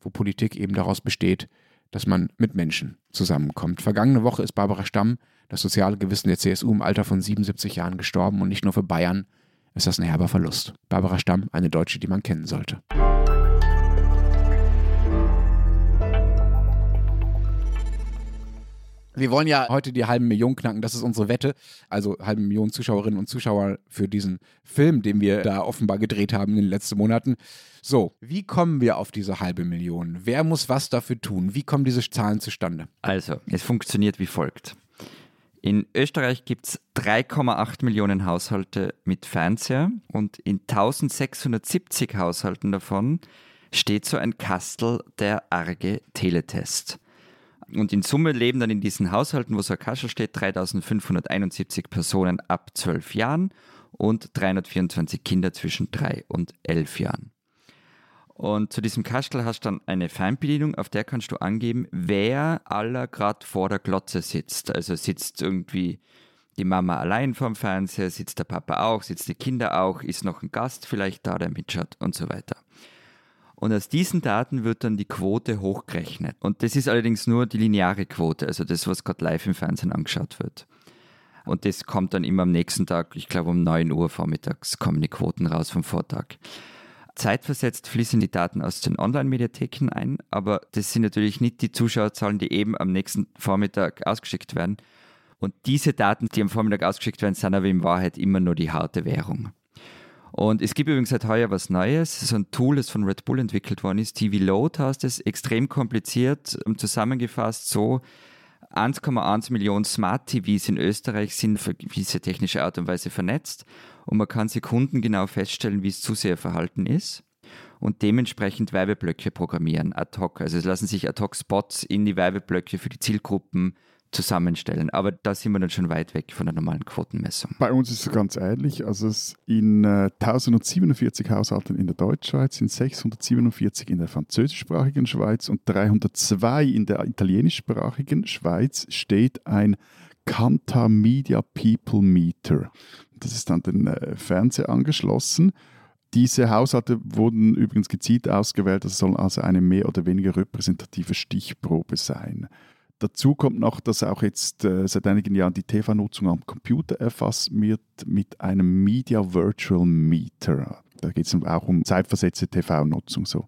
wo Politik eben daraus besteht, dass man mit Menschen zusammenkommt. Vergangene Woche ist Barbara Stamm, das soziale Gewissen der CSU, im Alter von 77 Jahren gestorben und nicht nur für Bayern ist das ein herber Verlust. Barbara Stamm, eine Deutsche, die man kennen sollte. Wir wollen ja heute die halben Million knacken, das ist unsere Wette. Also halbe Million Zuschauerinnen und Zuschauer für diesen Film, den wir da offenbar gedreht haben in den letzten Monaten. So, wie kommen wir auf diese halbe Million? Wer muss was dafür tun? Wie kommen diese Zahlen zustande? Also, es funktioniert wie folgt. In Österreich gibt es 3,8 Millionen Haushalte mit Fernseher und in 1670 Haushalten davon steht so ein Kastel der arge Teletest. Und in Summe leben dann in diesen Haushalten, wo so ein Kastel steht, 3571 Personen ab 12 Jahren und 324 Kinder zwischen 3 und 11 Jahren. Und zu diesem Kastel hast du dann eine Fernbedienung, auf der kannst du angeben, wer aller gerade vor der Glotze sitzt. Also sitzt irgendwie die Mama allein vorm Fernseher, sitzt der Papa auch, sitzt die Kinder auch, ist noch ein Gast vielleicht da, der mitschaut und so weiter. Und aus diesen Daten wird dann die Quote hochgerechnet. Und das ist allerdings nur die lineare Quote, also das, was gerade live im Fernsehen angeschaut wird. Und das kommt dann immer am nächsten Tag, ich glaube um 9 Uhr vormittags kommen die Quoten raus vom Vortag. Zeitversetzt fließen die Daten aus den Online-Mediatheken ein, aber das sind natürlich nicht die Zuschauerzahlen, die eben am nächsten Vormittag ausgeschickt werden. Und diese Daten, die am Vormittag ausgeschickt werden, sind aber in Wahrheit immer nur die harte Währung. Und es gibt übrigens seit heuer was Neues, so ein Tool, das von Red Bull entwickelt worden ist. TV Load heißt es, extrem kompliziert, zusammengefasst so, 1,1 Millionen Smart TVs in Österreich sind auf gewisse technische Art und Weise vernetzt und man kann sekundengenau feststellen, wie das Zuseherverhalten ist und dementsprechend Werbeblöcke programmieren ad hoc. Also es lassen sich ad hoc Spots in die Werbeblöcke für die Zielgruppen zusammenstellen. Aber da sind wir dann schon weit weg von der normalen Quotenmessung. Bei uns ist es ganz ähnlich. Also in äh, 1047 Haushalten in der Deutschschweiz sind 647 in der französischsprachigen Schweiz und 302 in der italienischsprachigen Schweiz steht ein Kanta Media People Meter. Das ist an den äh, Fernseher angeschlossen. Diese Haushalte wurden übrigens gezielt ausgewählt, das soll also eine mehr oder weniger repräsentative Stichprobe sein. Dazu kommt noch, dass auch jetzt äh, seit einigen Jahren die TV-Nutzung am Computer erfasst wird mit einem Media Virtual Meter. Da geht es auch um zeitversetzte TV-Nutzung. So.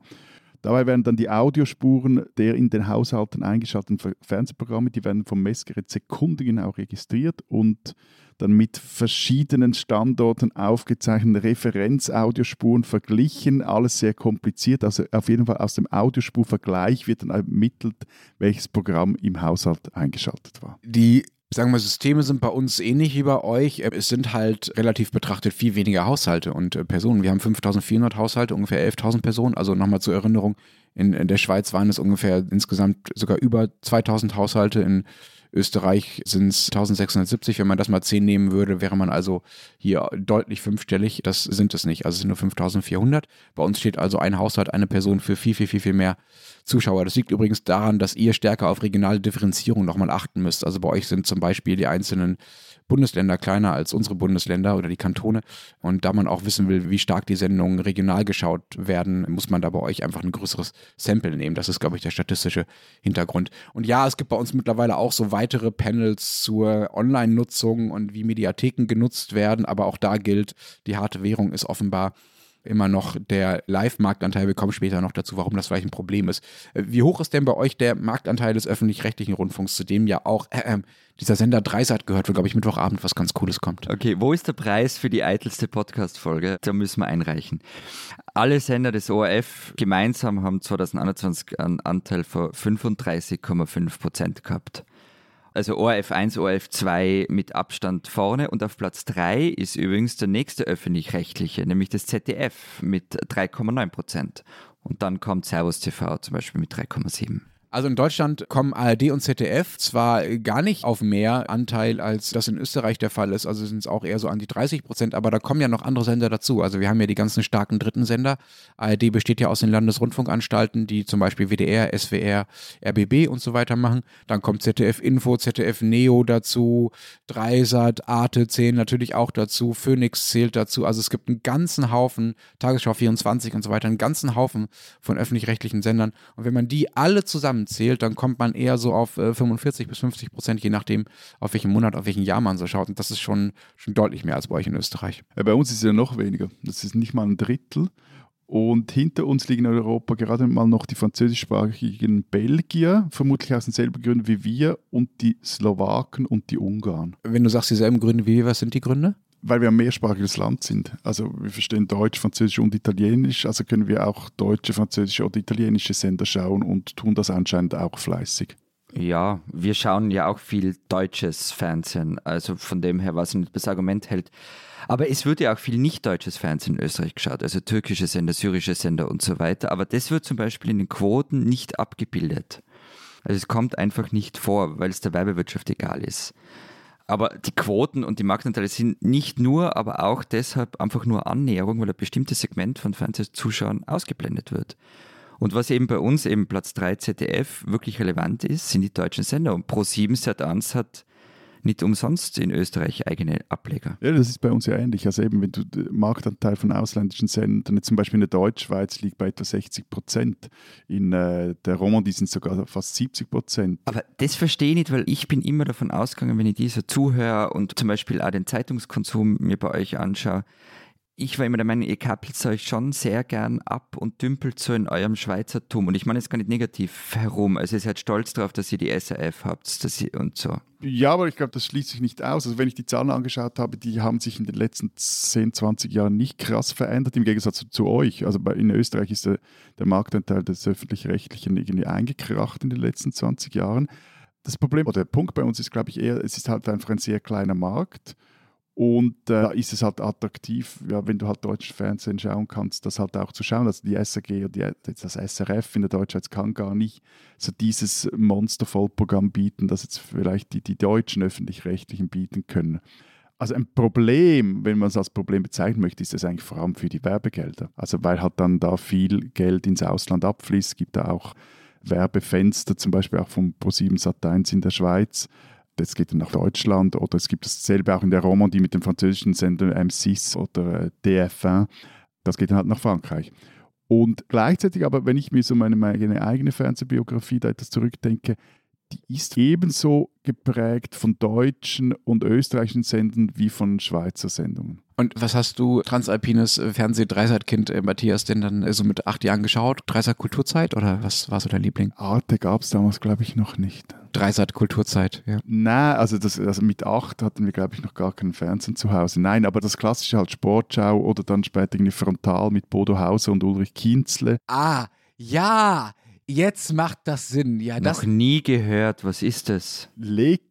Dabei werden dann die Audiospuren der in den Haushalten eingeschalteten Fernsehprogramme, die werden vom Messgerät sekundengenau registriert und dann mit verschiedenen Standorten aufgezeichnete Referenzaudiorspuren verglichen. Alles sehr kompliziert. Also auf jeden Fall aus dem Audiospurvergleich wird dann ermittelt, welches Programm im Haushalt eingeschaltet war. Die sagen wir, Systeme sind bei uns ähnlich wie bei euch. Es sind halt relativ betrachtet viel weniger Haushalte und äh, Personen. Wir haben 5400 Haushalte, ungefähr 11.000 Personen. Also nochmal zur Erinnerung, in, in, der Schweiz waren es ungefähr insgesamt sogar über 2000 Haushalte. In Österreich sind es 1670. Wenn man das mal 10 nehmen würde, wäre man also hier deutlich fünfstellig. Das sind es nicht. Also es sind nur 5400. Bei uns steht also ein Haushalt, eine Person für viel, viel, viel, viel mehr Zuschauer. Das liegt übrigens daran, dass ihr stärker auf regionale Differenzierung nochmal achten müsst. Also bei euch sind zum Beispiel die einzelnen Bundesländer kleiner als unsere Bundesländer oder die Kantone. Und da man auch wissen will, wie stark die Sendungen regional geschaut werden, muss man da bei euch einfach ein größeres Sample nehmen. Das ist, glaube ich, der statistische Hintergrund. Und ja, es gibt bei uns mittlerweile auch so weitere Panels zur Online-Nutzung und wie Mediatheken genutzt werden. Aber auch da gilt, die harte Währung ist offenbar immer noch der Live-Marktanteil. Wir kommen später noch dazu, warum das vielleicht ein Problem ist. Äh, wie hoch ist denn bei euch der Marktanteil des öffentlich-rechtlichen Rundfunks, zu dem ja auch äh, äh, dieser Sender Dreisat gehört, wo, glaube ich, Mittwochabend was ganz Cooles kommt? Okay, wo ist der Preis für die eitelste Podcast-Folge? Da müssen wir einreichen. Alle Sender des ORF gemeinsam haben 2021 einen Anteil von 35,5 Prozent gehabt. Also ORF 1, ORF 2 mit Abstand vorne und auf Platz 3 ist übrigens der nächste öffentlich-rechtliche, nämlich das ZDF mit 3,9 Prozent. Und dann kommt Servus TV zum Beispiel mit 3,7. Also in Deutschland kommen ARD und ZDF zwar gar nicht auf mehr Anteil, als das in Österreich der Fall ist, also sind es auch eher so an die 30 Prozent, aber da kommen ja noch andere Sender dazu. Also wir haben ja die ganzen starken dritten Sender. ARD besteht ja aus den Landesrundfunkanstalten, die zum Beispiel WDR, SWR, RBB und so weiter machen. Dann kommt ZDF Info, ZDF Neo dazu, Dreisat, Arte zählen natürlich auch dazu, Phoenix zählt dazu. Also es gibt einen ganzen Haufen, Tagesschau 24 und so weiter, einen ganzen Haufen von öffentlich-rechtlichen Sendern. Und wenn man die alle zusammen zusammenzählt, dann kommt man eher so auf äh, 45 bis 50 Prozent, je nachdem, auf welchen Monat, auf welchen Jahr man so schaut. Und das ist schon, schon deutlich mehr als bei euch in Österreich. Ja, bei uns ist es ja noch weniger. Das ist nicht mal ein Drittel. Und hinter uns liegen in Europa gerade mal noch die französischsprachigen Belgier, vermutlich aus denselben Gründen wie wir, und die Slowaken und die Ungarn. Wenn du sagst dieselben Gründe wie wir, was sind die Gründe? Weil wir ein mehrsprachiges Land sind. Also wir verstehen Deutsch, Französisch und Italienisch, also können wir auch deutsche, französische oder italienische Sender schauen und tun das anscheinend auch fleißig. Ja, wir schauen ja auch viel deutsches Fernsehen, also von dem her, was nicht das Argument hält. Aber es wird ja auch viel nicht deutsches Fernsehen in Österreich geschaut, also türkische Sender, syrische Sender und so weiter. Aber das wird zum Beispiel in den Quoten nicht abgebildet. Also es kommt einfach nicht vor, weil es der Werbewirtschaft egal ist. Aber die Quoten und die Marktanteile sind nicht nur, aber auch deshalb einfach nur Annäherung, weil ein bestimmtes Segment von Fernsehzuschauern ausgeblendet wird. Und was eben bei uns eben Platz 3 ZDF wirklich relevant ist, sind die deutschen Sender. Und Pro7 Sat1 hat nicht umsonst in Österreich eigene Ableger. Ja, das ist bei uns ja ähnlich. Also eben, wenn du den Marktanteil von ausländischen Sendern, zum Beispiel in der Deutschschweiz liegt bei etwa 60 Prozent, in äh, der Romandie sind sogar fast 70 Prozent. Aber das verstehe ich nicht, weil ich bin immer davon ausgegangen, wenn ich dieser zuhöre und zum Beispiel auch den Zeitungskonsum mir bei euch anschaue, ich war immer der Meinung, ihr kappelt euch schon sehr gern ab und dümpelt so in eurem Schweizertum. Und ich meine jetzt gar nicht negativ herum. Also ihr seid stolz darauf, dass ihr die SRF habt dass ihr, und so. Ja, aber ich glaube, das schließt sich nicht aus. Also wenn ich die Zahlen angeschaut habe, die haben sich in den letzten 10, 20 Jahren nicht krass verändert, im Gegensatz zu, zu euch. Also bei, in Österreich ist der, der Marktanteil des Öffentlich-Rechtlichen irgendwie eingekracht in den letzten 20 Jahren. Das Problem oder der Punkt bei uns ist, glaube ich, eher, es ist halt einfach ein sehr kleiner Markt und äh, da ist es halt attraktiv, ja, wenn du halt deutsches Fernsehen schauen kannst, das halt auch zu schauen. Also die SRG und die, das SRF in der Deutschschweiz kann gar nicht so dieses Monster-Vollprogramm bieten, das jetzt vielleicht die, die deutschen öffentlich-rechtlichen bieten können. Also ein Problem, wenn man es als Problem bezeichnen möchte, ist es eigentlich vor allem für die Werbegelder. Also weil halt dann da viel Geld ins Ausland abfließt, gibt da auch Werbefenster, zum Beispiel auch vom Pro7 Sat1 in der Schweiz, das geht dann nach Deutschland oder es gibt dasselbe auch in der Romandie mit dem französischen Sender M6 oder äh, DF1. Das geht dann halt nach Frankreich. Und gleichzeitig aber, wenn ich mir so meine, meine eigene Fernsehbiografie da etwas zurückdenke, die ist ebenso geprägt von deutschen und österreichischen Sendungen wie von Schweizer Sendungen. Und was hast du, transalpines Fernseh-Dreisat-Kind äh, Matthias, denn dann äh, so mit acht Jahren geschaut? Dreisat Kulturzeit oder was war so dein Liebling? Arte gab es damals, glaube ich, noch nicht. Dreisat Kulturzeit, ja. Nein, also, das, also mit acht hatten wir, glaube ich, noch gar keinen Fernsehen zu Hause. Nein, aber das klassische halt Sportschau oder dann später irgendwie Frontal mit Bodo Hauser und Ulrich Kienzle. Ah, ja, Jetzt macht das Sinn. Ja, das Noch nie gehört. Was ist das?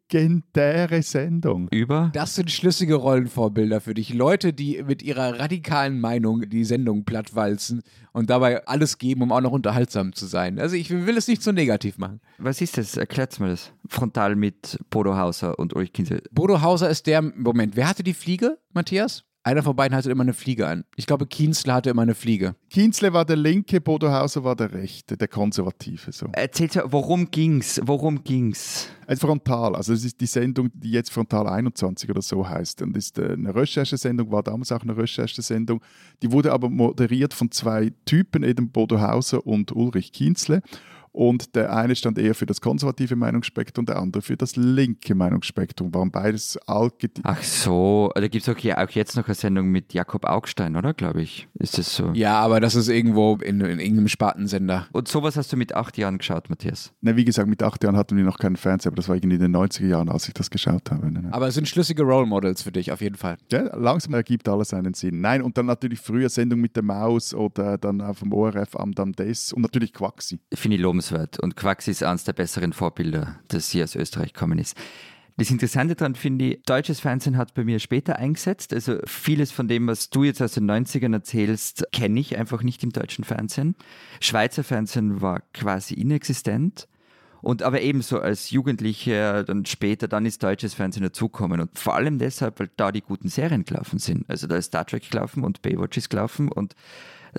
Legendäre Sendung. Über? Das sind schlüssige Rollenvorbilder für dich. Leute, die mit ihrer radikalen Meinung die Sendung plattwalzen und dabei alles geben, um auch noch unterhaltsam zu sein. Also ich will es nicht so negativ machen. Was ist das? Erklärt mir das. Frontal mit Bodo Hauser und Ulrich Kinsel. Bodo Hauser ist der, Moment, wer hatte die Fliege, Matthias? Einer von beiden hatte immer eine Fliege an. Ich glaube, Kienzle hatte immer eine Fliege. Kienzle war der linke, Bodo Hauser war der rechte, der konservative. So. Erzählt worum ging's? Worum ging's? Ein Frontal, also es ist die Sendung, die jetzt Frontal 21 oder so heißt. Und ist äh, eine Recherchesendung, war damals auch eine Recherchesendung. Die wurde aber moderiert von zwei Typen, eben Bodo Hauser und Ulrich Kienzle. Und der eine stand eher für das konservative Meinungsspektrum, der andere für das linke Meinungsspektrum. Waren beides alt. Ach so, da gibt es auch, auch jetzt noch eine Sendung mit Jakob Augstein, oder? Glaube ich. Ist das so? Ja, aber das ist irgendwo in, in irgendeinem Spartensender. Und sowas hast du mit acht Jahren geschaut, Matthias? Na, wie gesagt, mit acht Jahren hatten wir noch keinen Fernseher, aber das war irgendwie in den 90er Jahren, als ich das geschaut habe. Ne? Aber es sind schlüssige Role Models für dich, auf jeden Fall. Ja, langsam ergibt alles einen Sinn. Nein, und dann natürlich früher Sendung mit der Maus oder dann auf dem ORF am dann das und natürlich Quaxi. Finde ich lobenswert. Und Quaxi ist eines der besseren Vorbilder, das hier aus Österreich gekommen ist. Das Interessante daran finde ich, deutsches Fernsehen hat bei mir später eingesetzt. Also vieles von dem, was du jetzt aus den 90ern erzählst, kenne ich einfach nicht im deutschen Fernsehen. Schweizer Fernsehen war quasi inexistent. Und aber ebenso als Jugendlicher, dann später, dann ist deutsches Fernsehen dazukommen. Und vor allem deshalb, weil da die guten Serien gelaufen sind. Also da ist Star Trek gelaufen und Baywatch ist gelaufen und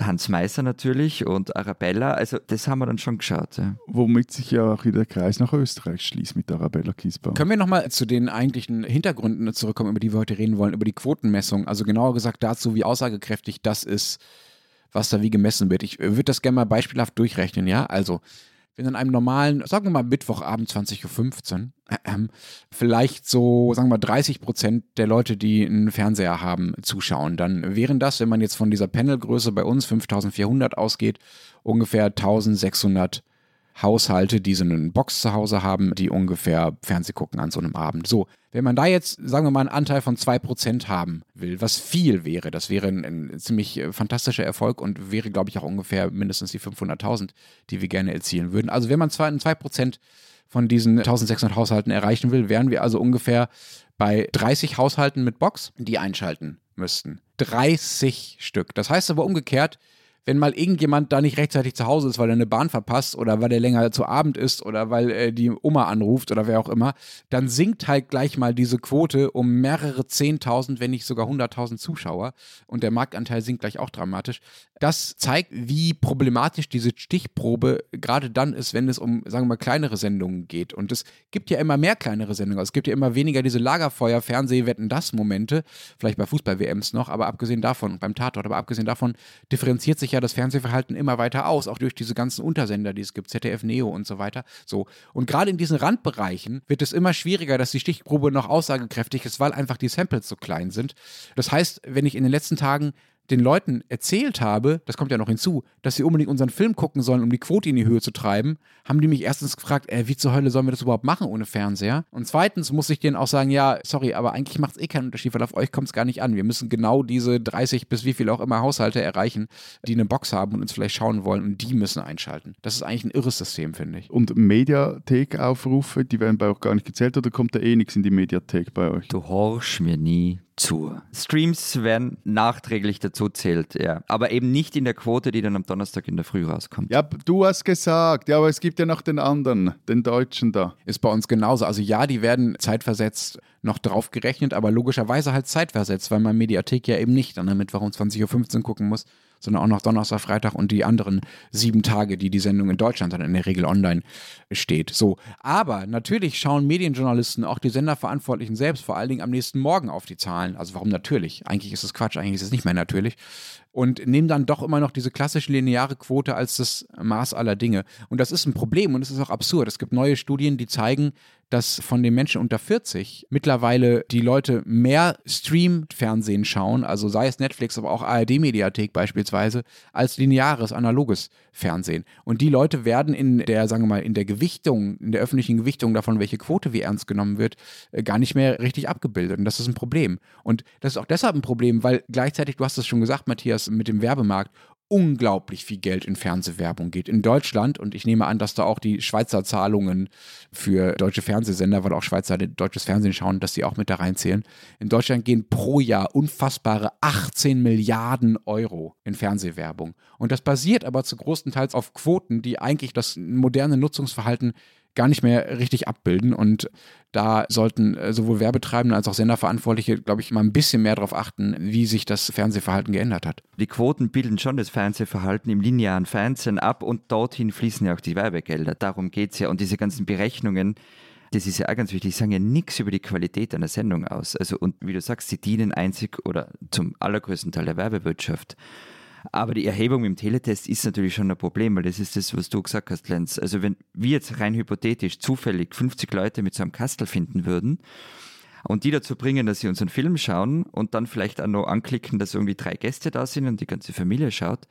Hans Meiser natürlich und Arabella. Also das haben wir dann schon geschaut. Ja. Womit sich ja auch wieder der Kreis nach Österreich schließt mit Arabella Kiesbauer. Können wir nochmal zu den eigentlichen Hintergründen zurückkommen, über die wir heute reden wollen, über die Quotenmessung? Also genauer gesagt dazu, wie aussagekräftig das ist, was da wie gemessen wird. Ich würde das gerne mal beispielhaft durchrechnen, ja? Also wenn an einem normalen, sagen wir mal Mittwochabend 20.15 Uhr, äh, vielleicht so, sagen wir mal 30 Prozent der Leute, die einen Fernseher haben, zuschauen, dann wären das, wenn man jetzt von dieser Panelgröße bei uns 5400 ausgeht, ungefähr 1600 Haushalte, die so eine Box zu Hause haben, die ungefähr Fernseh gucken an so einem Abend. So, wenn man da jetzt, sagen wir mal, einen Anteil von 2% haben will, was viel wäre, das wäre ein, ein ziemlich äh, fantastischer Erfolg und wäre, glaube ich, auch ungefähr mindestens die 500.000, die wir gerne erzielen würden. Also wenn man zwar 2% von diesen 1600 Haushalten erreichen will, wären wir also ungefähr bei 30 Haushalten mit Box, die einschalten müssten. 30 Stück. Das heißt aber umgekehrt, wenn mal irgendjemand da nicht rechtzeitig zu Hause ist, weil er eine Bahn verpasst oder weil er länger zu Abend ist oder weil äh, die Oma anruft oder wer auch immer, dann sinkt halt gleich mal diese Quote um mehrere Zehntausend, wenn nicht sogar hunderttausend Zuschauer und der Marktanteil sinkt gleich auch dramatisch. Das zeigt, wie problematisch diese Stichprobe gerade dann ist, wenn es um, sagen wir mal, kleinere Sendungen geht. Und es gibt ja immer mehr kleinere Sendungen. Es gibt ja immer weniger diese Lagerfeuer, Fernseh, Wetten, das Momente, vielleicht bei Fußball-WMs noch, aber abgesehen davon, beim Tatort, aber abgesehen davon differenziert sich ja das Fernsehverhalten immer weiter aus, auch durch diese ganzen Untersender, die es gibt, ZDF Neo und so weiter. So. Und gerade in diesen Randbereichen wird es immer schwieriger, dass die Stichprobe noch aussagekräftig ist, weil einfach die Samples so klein sind. Das heißt, wenn ich in den letzten Tagen den Leuten erzählt habe, das kommt ja noch hinzu, dass sie unbedingt unseren Film gucken sollen, um die Quote in die Höhe zu treiben, haben die mich erstens gefragt, äh, wie zur Hölle sollen wir das überhaupt machen ohne Fernseher? Und zweitens muss ich denen auch sagen, ja, sorry, aber eigentlich macht es eh keinen Unterschied, weil auf euch kommt es gar nicht an. Wir müssen genau diese 30 bis wie viel auch immer Haushalte erreichen, die eine Box haben und uns vielleicht schauen wollen und die müssen einschalten. Das ist eigentlich ein irres System, finde ich. Und Mediathek-Aufrufe, die werden bei euch gar nicht gezählt oder kommt da eh nichts in die Mediathek bei euch? Du horchst mir nie zu. Streams werden nachträglich dazu zählt, ja. Aber eben nicht in der Quote, die dann am Donnerstag in der Früh rauskommt. Ja, du hast gesagt, ja, aber es gibt ja noch den anderen, den Deutschen da. Ist bei uns genauso. Also ja, die werden zeitversetzt noch drauf gerechnet, aber logischerweise halt zeitversetzt, weil man Mediathek ja eben nicht an der Mittwoch um 20.15 Uhr gucken muss, sondern auch noch Donnerstag, Freitag und die anderen sieben Tage, die die Sendung in Deutschland dann in der Regel online steht. So, aber natürlich schauen Medienjournalisten, auch die Senderverantwortlichen selbst, vor allen Dingen am nächsten Morgen auf die Zahlen. Also warum natürlich? Eigentlich ist es Quatsch, eigentlich ist es nicht mehr natürlich. Und nehmen dann doch immer noch diese klassische lineare Quote als das Maß aller Dinge. Und das ist ein Problem und es ist auch absurd. Es gibt neue Studien, die zeigen, dass von den Menschen unter 40 mittlerweile die Leute mehr Stream-Fernsehen schauen, also sei es Netflix, aber auch ARD-Mediathek beispielsweise, als lineares, analoges Fernsehen. Und die Leute werden in der, sagen wir mal, in der Gewichtung, in der öffentlichen Gewichtung davon, welche Quote wie ernst genommen wird, äh, gar nicht mehr richtig abgebildet. Und das ist ein Problem. Und das ist auch deshalb ein Problem, weil gleichzeitig, du hast es schon gesagt, Matthias, mit dem Werbemarkt, unglaublich viel Geld in Fernsehwerbung geht. In Deutschland, und ich nehme an, dass da auch die Schweizer Zahlungen für deutsche Fernsehsender, weil auch Schweizer deutsches Fernsehen schauen, dass die auch mit da reinzählen. In Deutschland gehen pro Jahr unfassbare 18 Milliarden Euro in Fernsehwerbung. Und das basiert aber zu großen Teils auf Quoten, die eigentlich das moderne Nutzungsverhalten gar nicht mehr richtig abbilden. Und da sollten äh, sowohl Werbetreibende als auch Senderverantwortliche, glaube ich, mal ein bisschen mehr darauf achten, wie sich das Fernsehverhalten geändert hat. Die Quoten bilden schon das Fernsehverhalten im linearen Fernsehen ab und dorthin fließen ja auch die Werbegelder. Darum geht es ja. Und diese ganzen Berechnungen, das ist ja auch ganz wichtig, die sagen ja nichts über die Qualität einer Sendung aus. Also, und wie du sagst, sie dienen einzig oder zum allergrößten Teil der Werbewirtschaft. Aber die Erhebung im Teletest ist natürlich schon ein Problem, weil das ist das, was du gesagt hast, Lenz. Also wenn wir jetzt rein hypothetisch zufällig 50 Leute mit so einem Kastel finden würden und die dazu bringen, dass sie unseren Film schauen und dann vielleicht auch noch anklicken, dass irgendwie drei Gäste da sind und die ganze Familie schaut,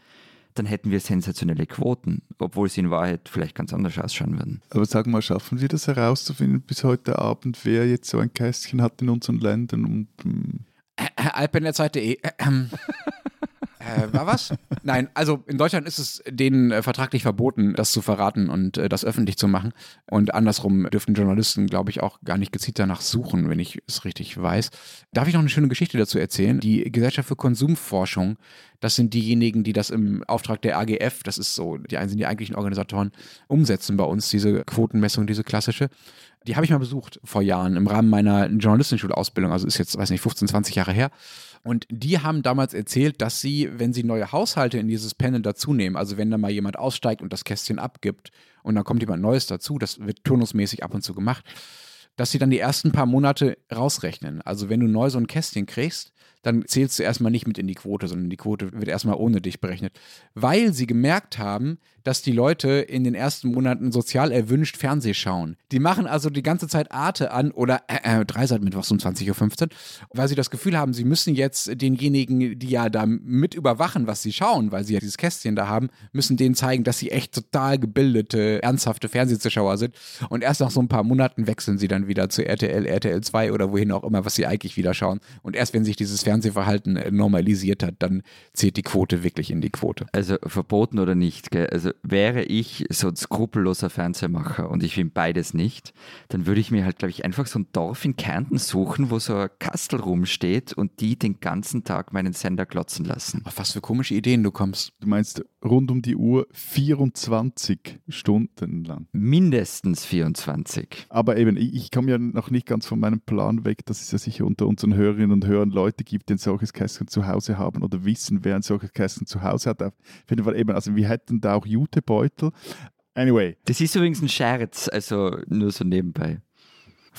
dann hätten wir sensationelle Quoten, obwohl sie in Wahrheit vielleicht ganz anders ausschauen würden. Aber sag mal, schaffen wir das herauszufinden bis heute Abend, wer jetzt so ein Kästchen hat in unseren Ländern? Und, hm. Alpenerzeit.de. Äh, war was? Nein, also in Deutschland ist es denen äh, vertraglich verboten, das zu verraten und äh, das öffentlich zu machen. Und andersrum dürften Journalisten, glaube ich, auch gar nicht gezielt danach suchen, wenn ich es richtig weiß. Darf ich noch eine schöne Geschichte dazu erzählen? Die Gesellschaft für Konsumforschung, das sind diejenigen, die das im Auftrag der AGF, das ist so, die einen sind die eigentlichen Organisatoren, umsetzen bei uns, diese Quotenmessung, diese klassische. Die habe ich mal besucht vor Jahren im Rahmen meiner Journalistenschulausbildung, also ist jetzt, weiß nicht, 15, 20 Jahre her. Und die haben damals erzählt, dass sie, wenn sie neue Haushalte in dieses Panel dazunehmen, also wenn da mal jemand aussteigt und das Kästchen abgibt und dann kommt jemand Neues dazu, das wird turnusmäßig ab und zu gemacht, dass sie dann die ersten paar Monate rausrechnen. Also wenn du neu so ein Kästchen kriegst, dann zählst du erstmal nicht mit in die Quote, sondern die Quote wird erstmal ohne dich berechnet. Weil sie gemerkt haben, dass die Leute in den ersten Monaten sozial erwünscht Fernseh schauen. Die machen also die ganze Zeit Arte an oder äh, äh, Dreisat mittwochs um 20.15 Uhr, weil sie das Gefühl haben, sie müssen jetzt denjenigen, die ja da mit überwachen, was sie schauen, weil sie ja dieses Kästchen da haben, müssen denen zeigen, dass sie echt total gebildete, ernsthafte Fernsehzuschauer sind. Und erst nach so ein paar Monaten wechseln sie dann wieder zu RTL, RTL 2 oder wohin auch immer, was sie eigentlich wieder schauen. Und erst wenn sich dieses Fernsehverhalten äh, normalisiert hat, dann zählt die Quote wirklich in die Quote. Also verboten oder nicht, gell? Also wäre ich so ein skrupelloser Fernsehmacher und ich bin beides nicht, dann würde ich mir halt, glaube ich, einfach so ein Dorf in Kärnten suchen, wo so ein Kastel rumsteht und die den ganzen Tag meinen Sender klotzen lassen. Auf was für komische Ideen du kommst. Du meinst rund um die Uhr 24 Stunden lang. Mindestens 24. Aber eben, ich, ich komme ja noch nicht ganz von meinem Plan weg, dass es ja sicher unter unseren Hörerinnen und Hörern Leute gibt, die ein solches Kästchen zu Hause haben oder wissen, wer ein solches Kästchen zu Hause hat. Auf jeden Fall eben, also wir hätten da auch Jutebeutel. Anyway. Das ist übrigens ein Scherz, also nur so nebenbei.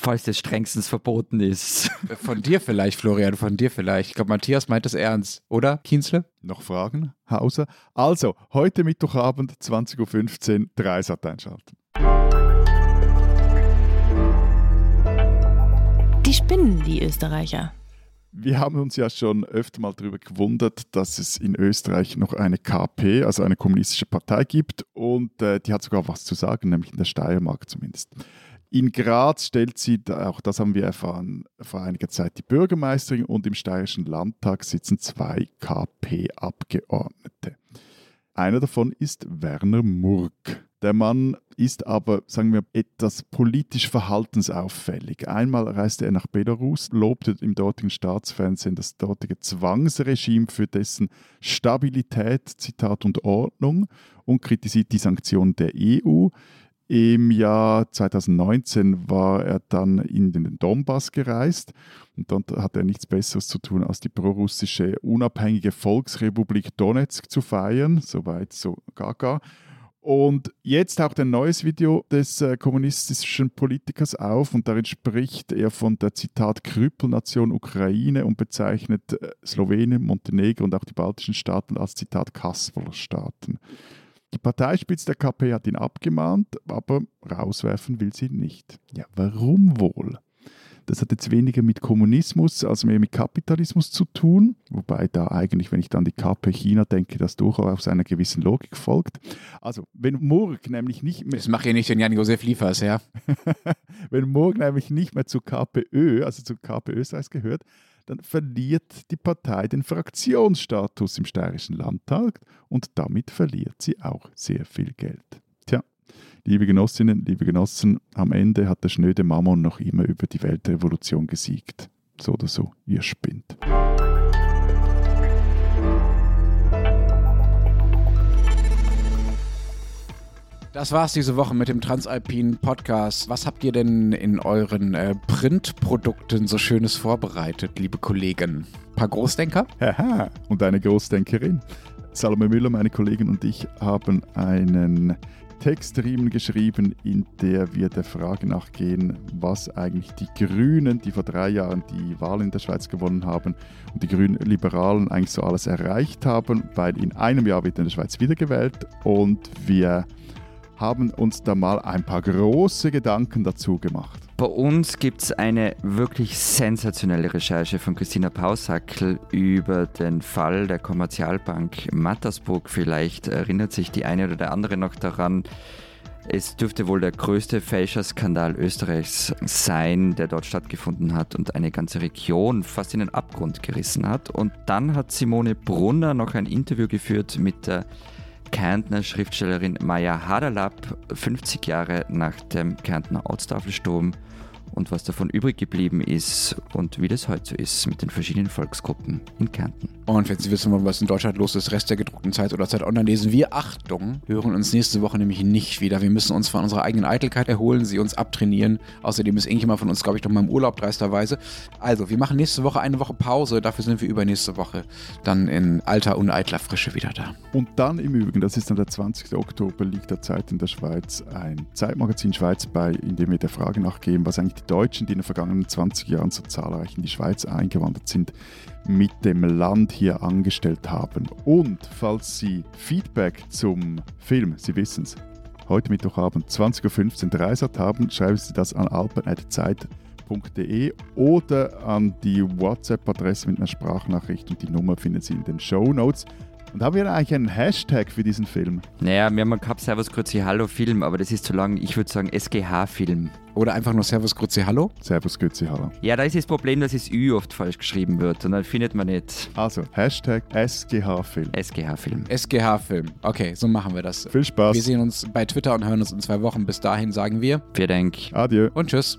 Falls das strengstens verboten ist. Von dir vielleicht, Florian, von dir vielleicht. Ich glaube, Matthias meint das ernst, oder, Kienzle? Noch Fragen, Hauser? Also, heute Mittwochabend, 20.15 Uhr, Dreisat einschalten. Die spinnen, die Österreicher. Wir haben uns ja schon öfter mal darüber gewundert, dass es in Österreich noch eine KP, also eine kommunistische Partei gibt und äh, die hat sogar was zu sagen, nämlich in der Steiermark zumindest. In Graz stellt sie, auch das haben wir erfahren, vor einiger Zeit die Bürgermeisterin und im Steirischen Landtag sitzen zwei KP-Abgeordnete. Einer davon ist Werner Murk. Der Mann ist aber, sagen wir, etwas politisch verhaltensauffällig. Einmal reiste er nach Belarus, lobte im dortigen Staatsfernsehen das dortige Zwangsregime für dessen Stabilität, Zitat und Ordnung und kritisiert die Sanktionen der EU. Im Jahr 2019 war er dann in den Donbass gereist und dort hat er nichts Besseres zu tun, als die prorussische unabhängige Volksrepublik Donetsk zu feiern. Soweit so gaga. Und jetzt taucht ein neues Video des äh, kommunistischen Politikers auf und darin spricht er von der Zitat Krüppelnation Ukraine und bezeichnet äh, Slowenien, Montenegro und auch die baltischen Staaten als Zitat Kasperlerstaaten. Die Parteispitze der KP hat ihn abgemahnt, aber rauswerfen will sie nicht. Ja, warum wohl? Das hat jetzt weniger mit Kommunismus als mehr mit Kapitalismus zu tun, wobei da eigentlich, wenn ich dann die KP China denke, das durchaus einer gewissen Logik folgt. Also, wenn Murg nämlich nicht mehr. Das macht ja nicht den Jan-Josef Liefers, ja. wenn Murg nämlich nicht mehr zu KPÖ, also zu KP Österreichs gehört, dann verliert die Partei den Fraktionsstatus im Steirischen Landtag und damit verliert sie auch sehr viel Geld. Tja, liebe Genossinnen, liebe Genossen, am Ende hat der schnöde Mammon noch immer über die Weltrevolution gesiegt. So oder so, ihr spinnt. Das war's diese Woche mit dem Transalpinen Podcast. Was habt ihr denn in euren äh, Printprodukten so Schönes vorbereitet, liebe Kollegen? Ein paar Großdenker? Haha, und eine Großdenkerin. Salome Müller, meine Kollegin und ich haben einen Textriemen geschrieben, in der wir der Frage nachgehen, was eigentlich die Grünen, die vor drei Jahren die Wahl in der Schweiz gewonnen haben, und die Grünen Liberalen eigentlich so alles erreicht haben, weil in einem Jahr wird in der Schweiz wiedergewählt und wir haben uns da mal ein paar große Gedanken dazu gemacht. Bei uns gibt es eine wirklich sensationelle Recherche von Christina Pausackel über den Fall der Kommerzialbank Mattersburg. Vielleicht erinnert sich die eine oder der andere noch daran. Es dürfte wohl der größte Fälscherskandal Österreichs sein, der dort stattgefunden hat und eine ganze Region fast in den Abgrund gerissen hat. Und dann hat Simone Brunner noch ein Interview geführt mit der Kärntner Schriftstellerin Maya Haderlapp, 50 Jahre nach dem Kärntner Ortstafelsturm und was davon übrig geblieben ist und wie das heute so ist mit den verschiedenen Volksgruppen in Kärnten. Und wenn Sie wissen wollen, was in Deutschland los ist, Rest der gedruckten Zeit oder Zeit online lesen wir, Achtung, hören uns nächste Woche nämlich nicht wieder. Wir müssen uns von unserer eigenen Eitelkeit erholen, sie uns abtrainieren. Außerdem ist irgendjemand von uns, glaube ich, noch mal im Urlaub dreisterweise. Also, wir machen nächste Woche eine Woche Pause, dafür sind wir übernächste Woche dann in alter und eitler Frische wieder da. Und dann im Übrigen, das ist dann der 20. Oktober, liegt der Zeit in der Schweiz ein Zeitmagazin Schweiz bei, in dem wir der Frage nachgehen, was eigentlich die Deutschen, die in den vergangenen 20 Jahren so zahlreich in die Schweiz eingewandert sind, mit dem Land hier angestellt haben. Und falls Sie Feedback zum Film, Sie wissen es, heute Mittwochabend 20.15 Uhr Dreisat haben, schreiben Sie das an alpen.zeit.de oder an die WhatsApp-Adresse mit einer Sprachnachricht und die Nummer finden Sie in den Show Notes. Und haben wir eigentlich einen Hashtag für diesen Film? Naja, wir haben gehabt Servus Grüezi Hallo Film, aber das ist zu lang. Ich würde sagen SGH-Film. Oder einfach nur Servus Grüezi Hallo. Servus Grüezi Hallo. Ja, da ist das Problem, dass das Ü oft falsch geschrieben wird und dann findet man nicht Also, Hashtag SGH-Film. SGH-Film. SGH-Film. Okay, so machen wir das. Viel Spaß. Wir sehen uns bei Twitter und hören uns in zwei Wochen. Bis dahin sagen wir Wir denken. Adieu. und tschüss.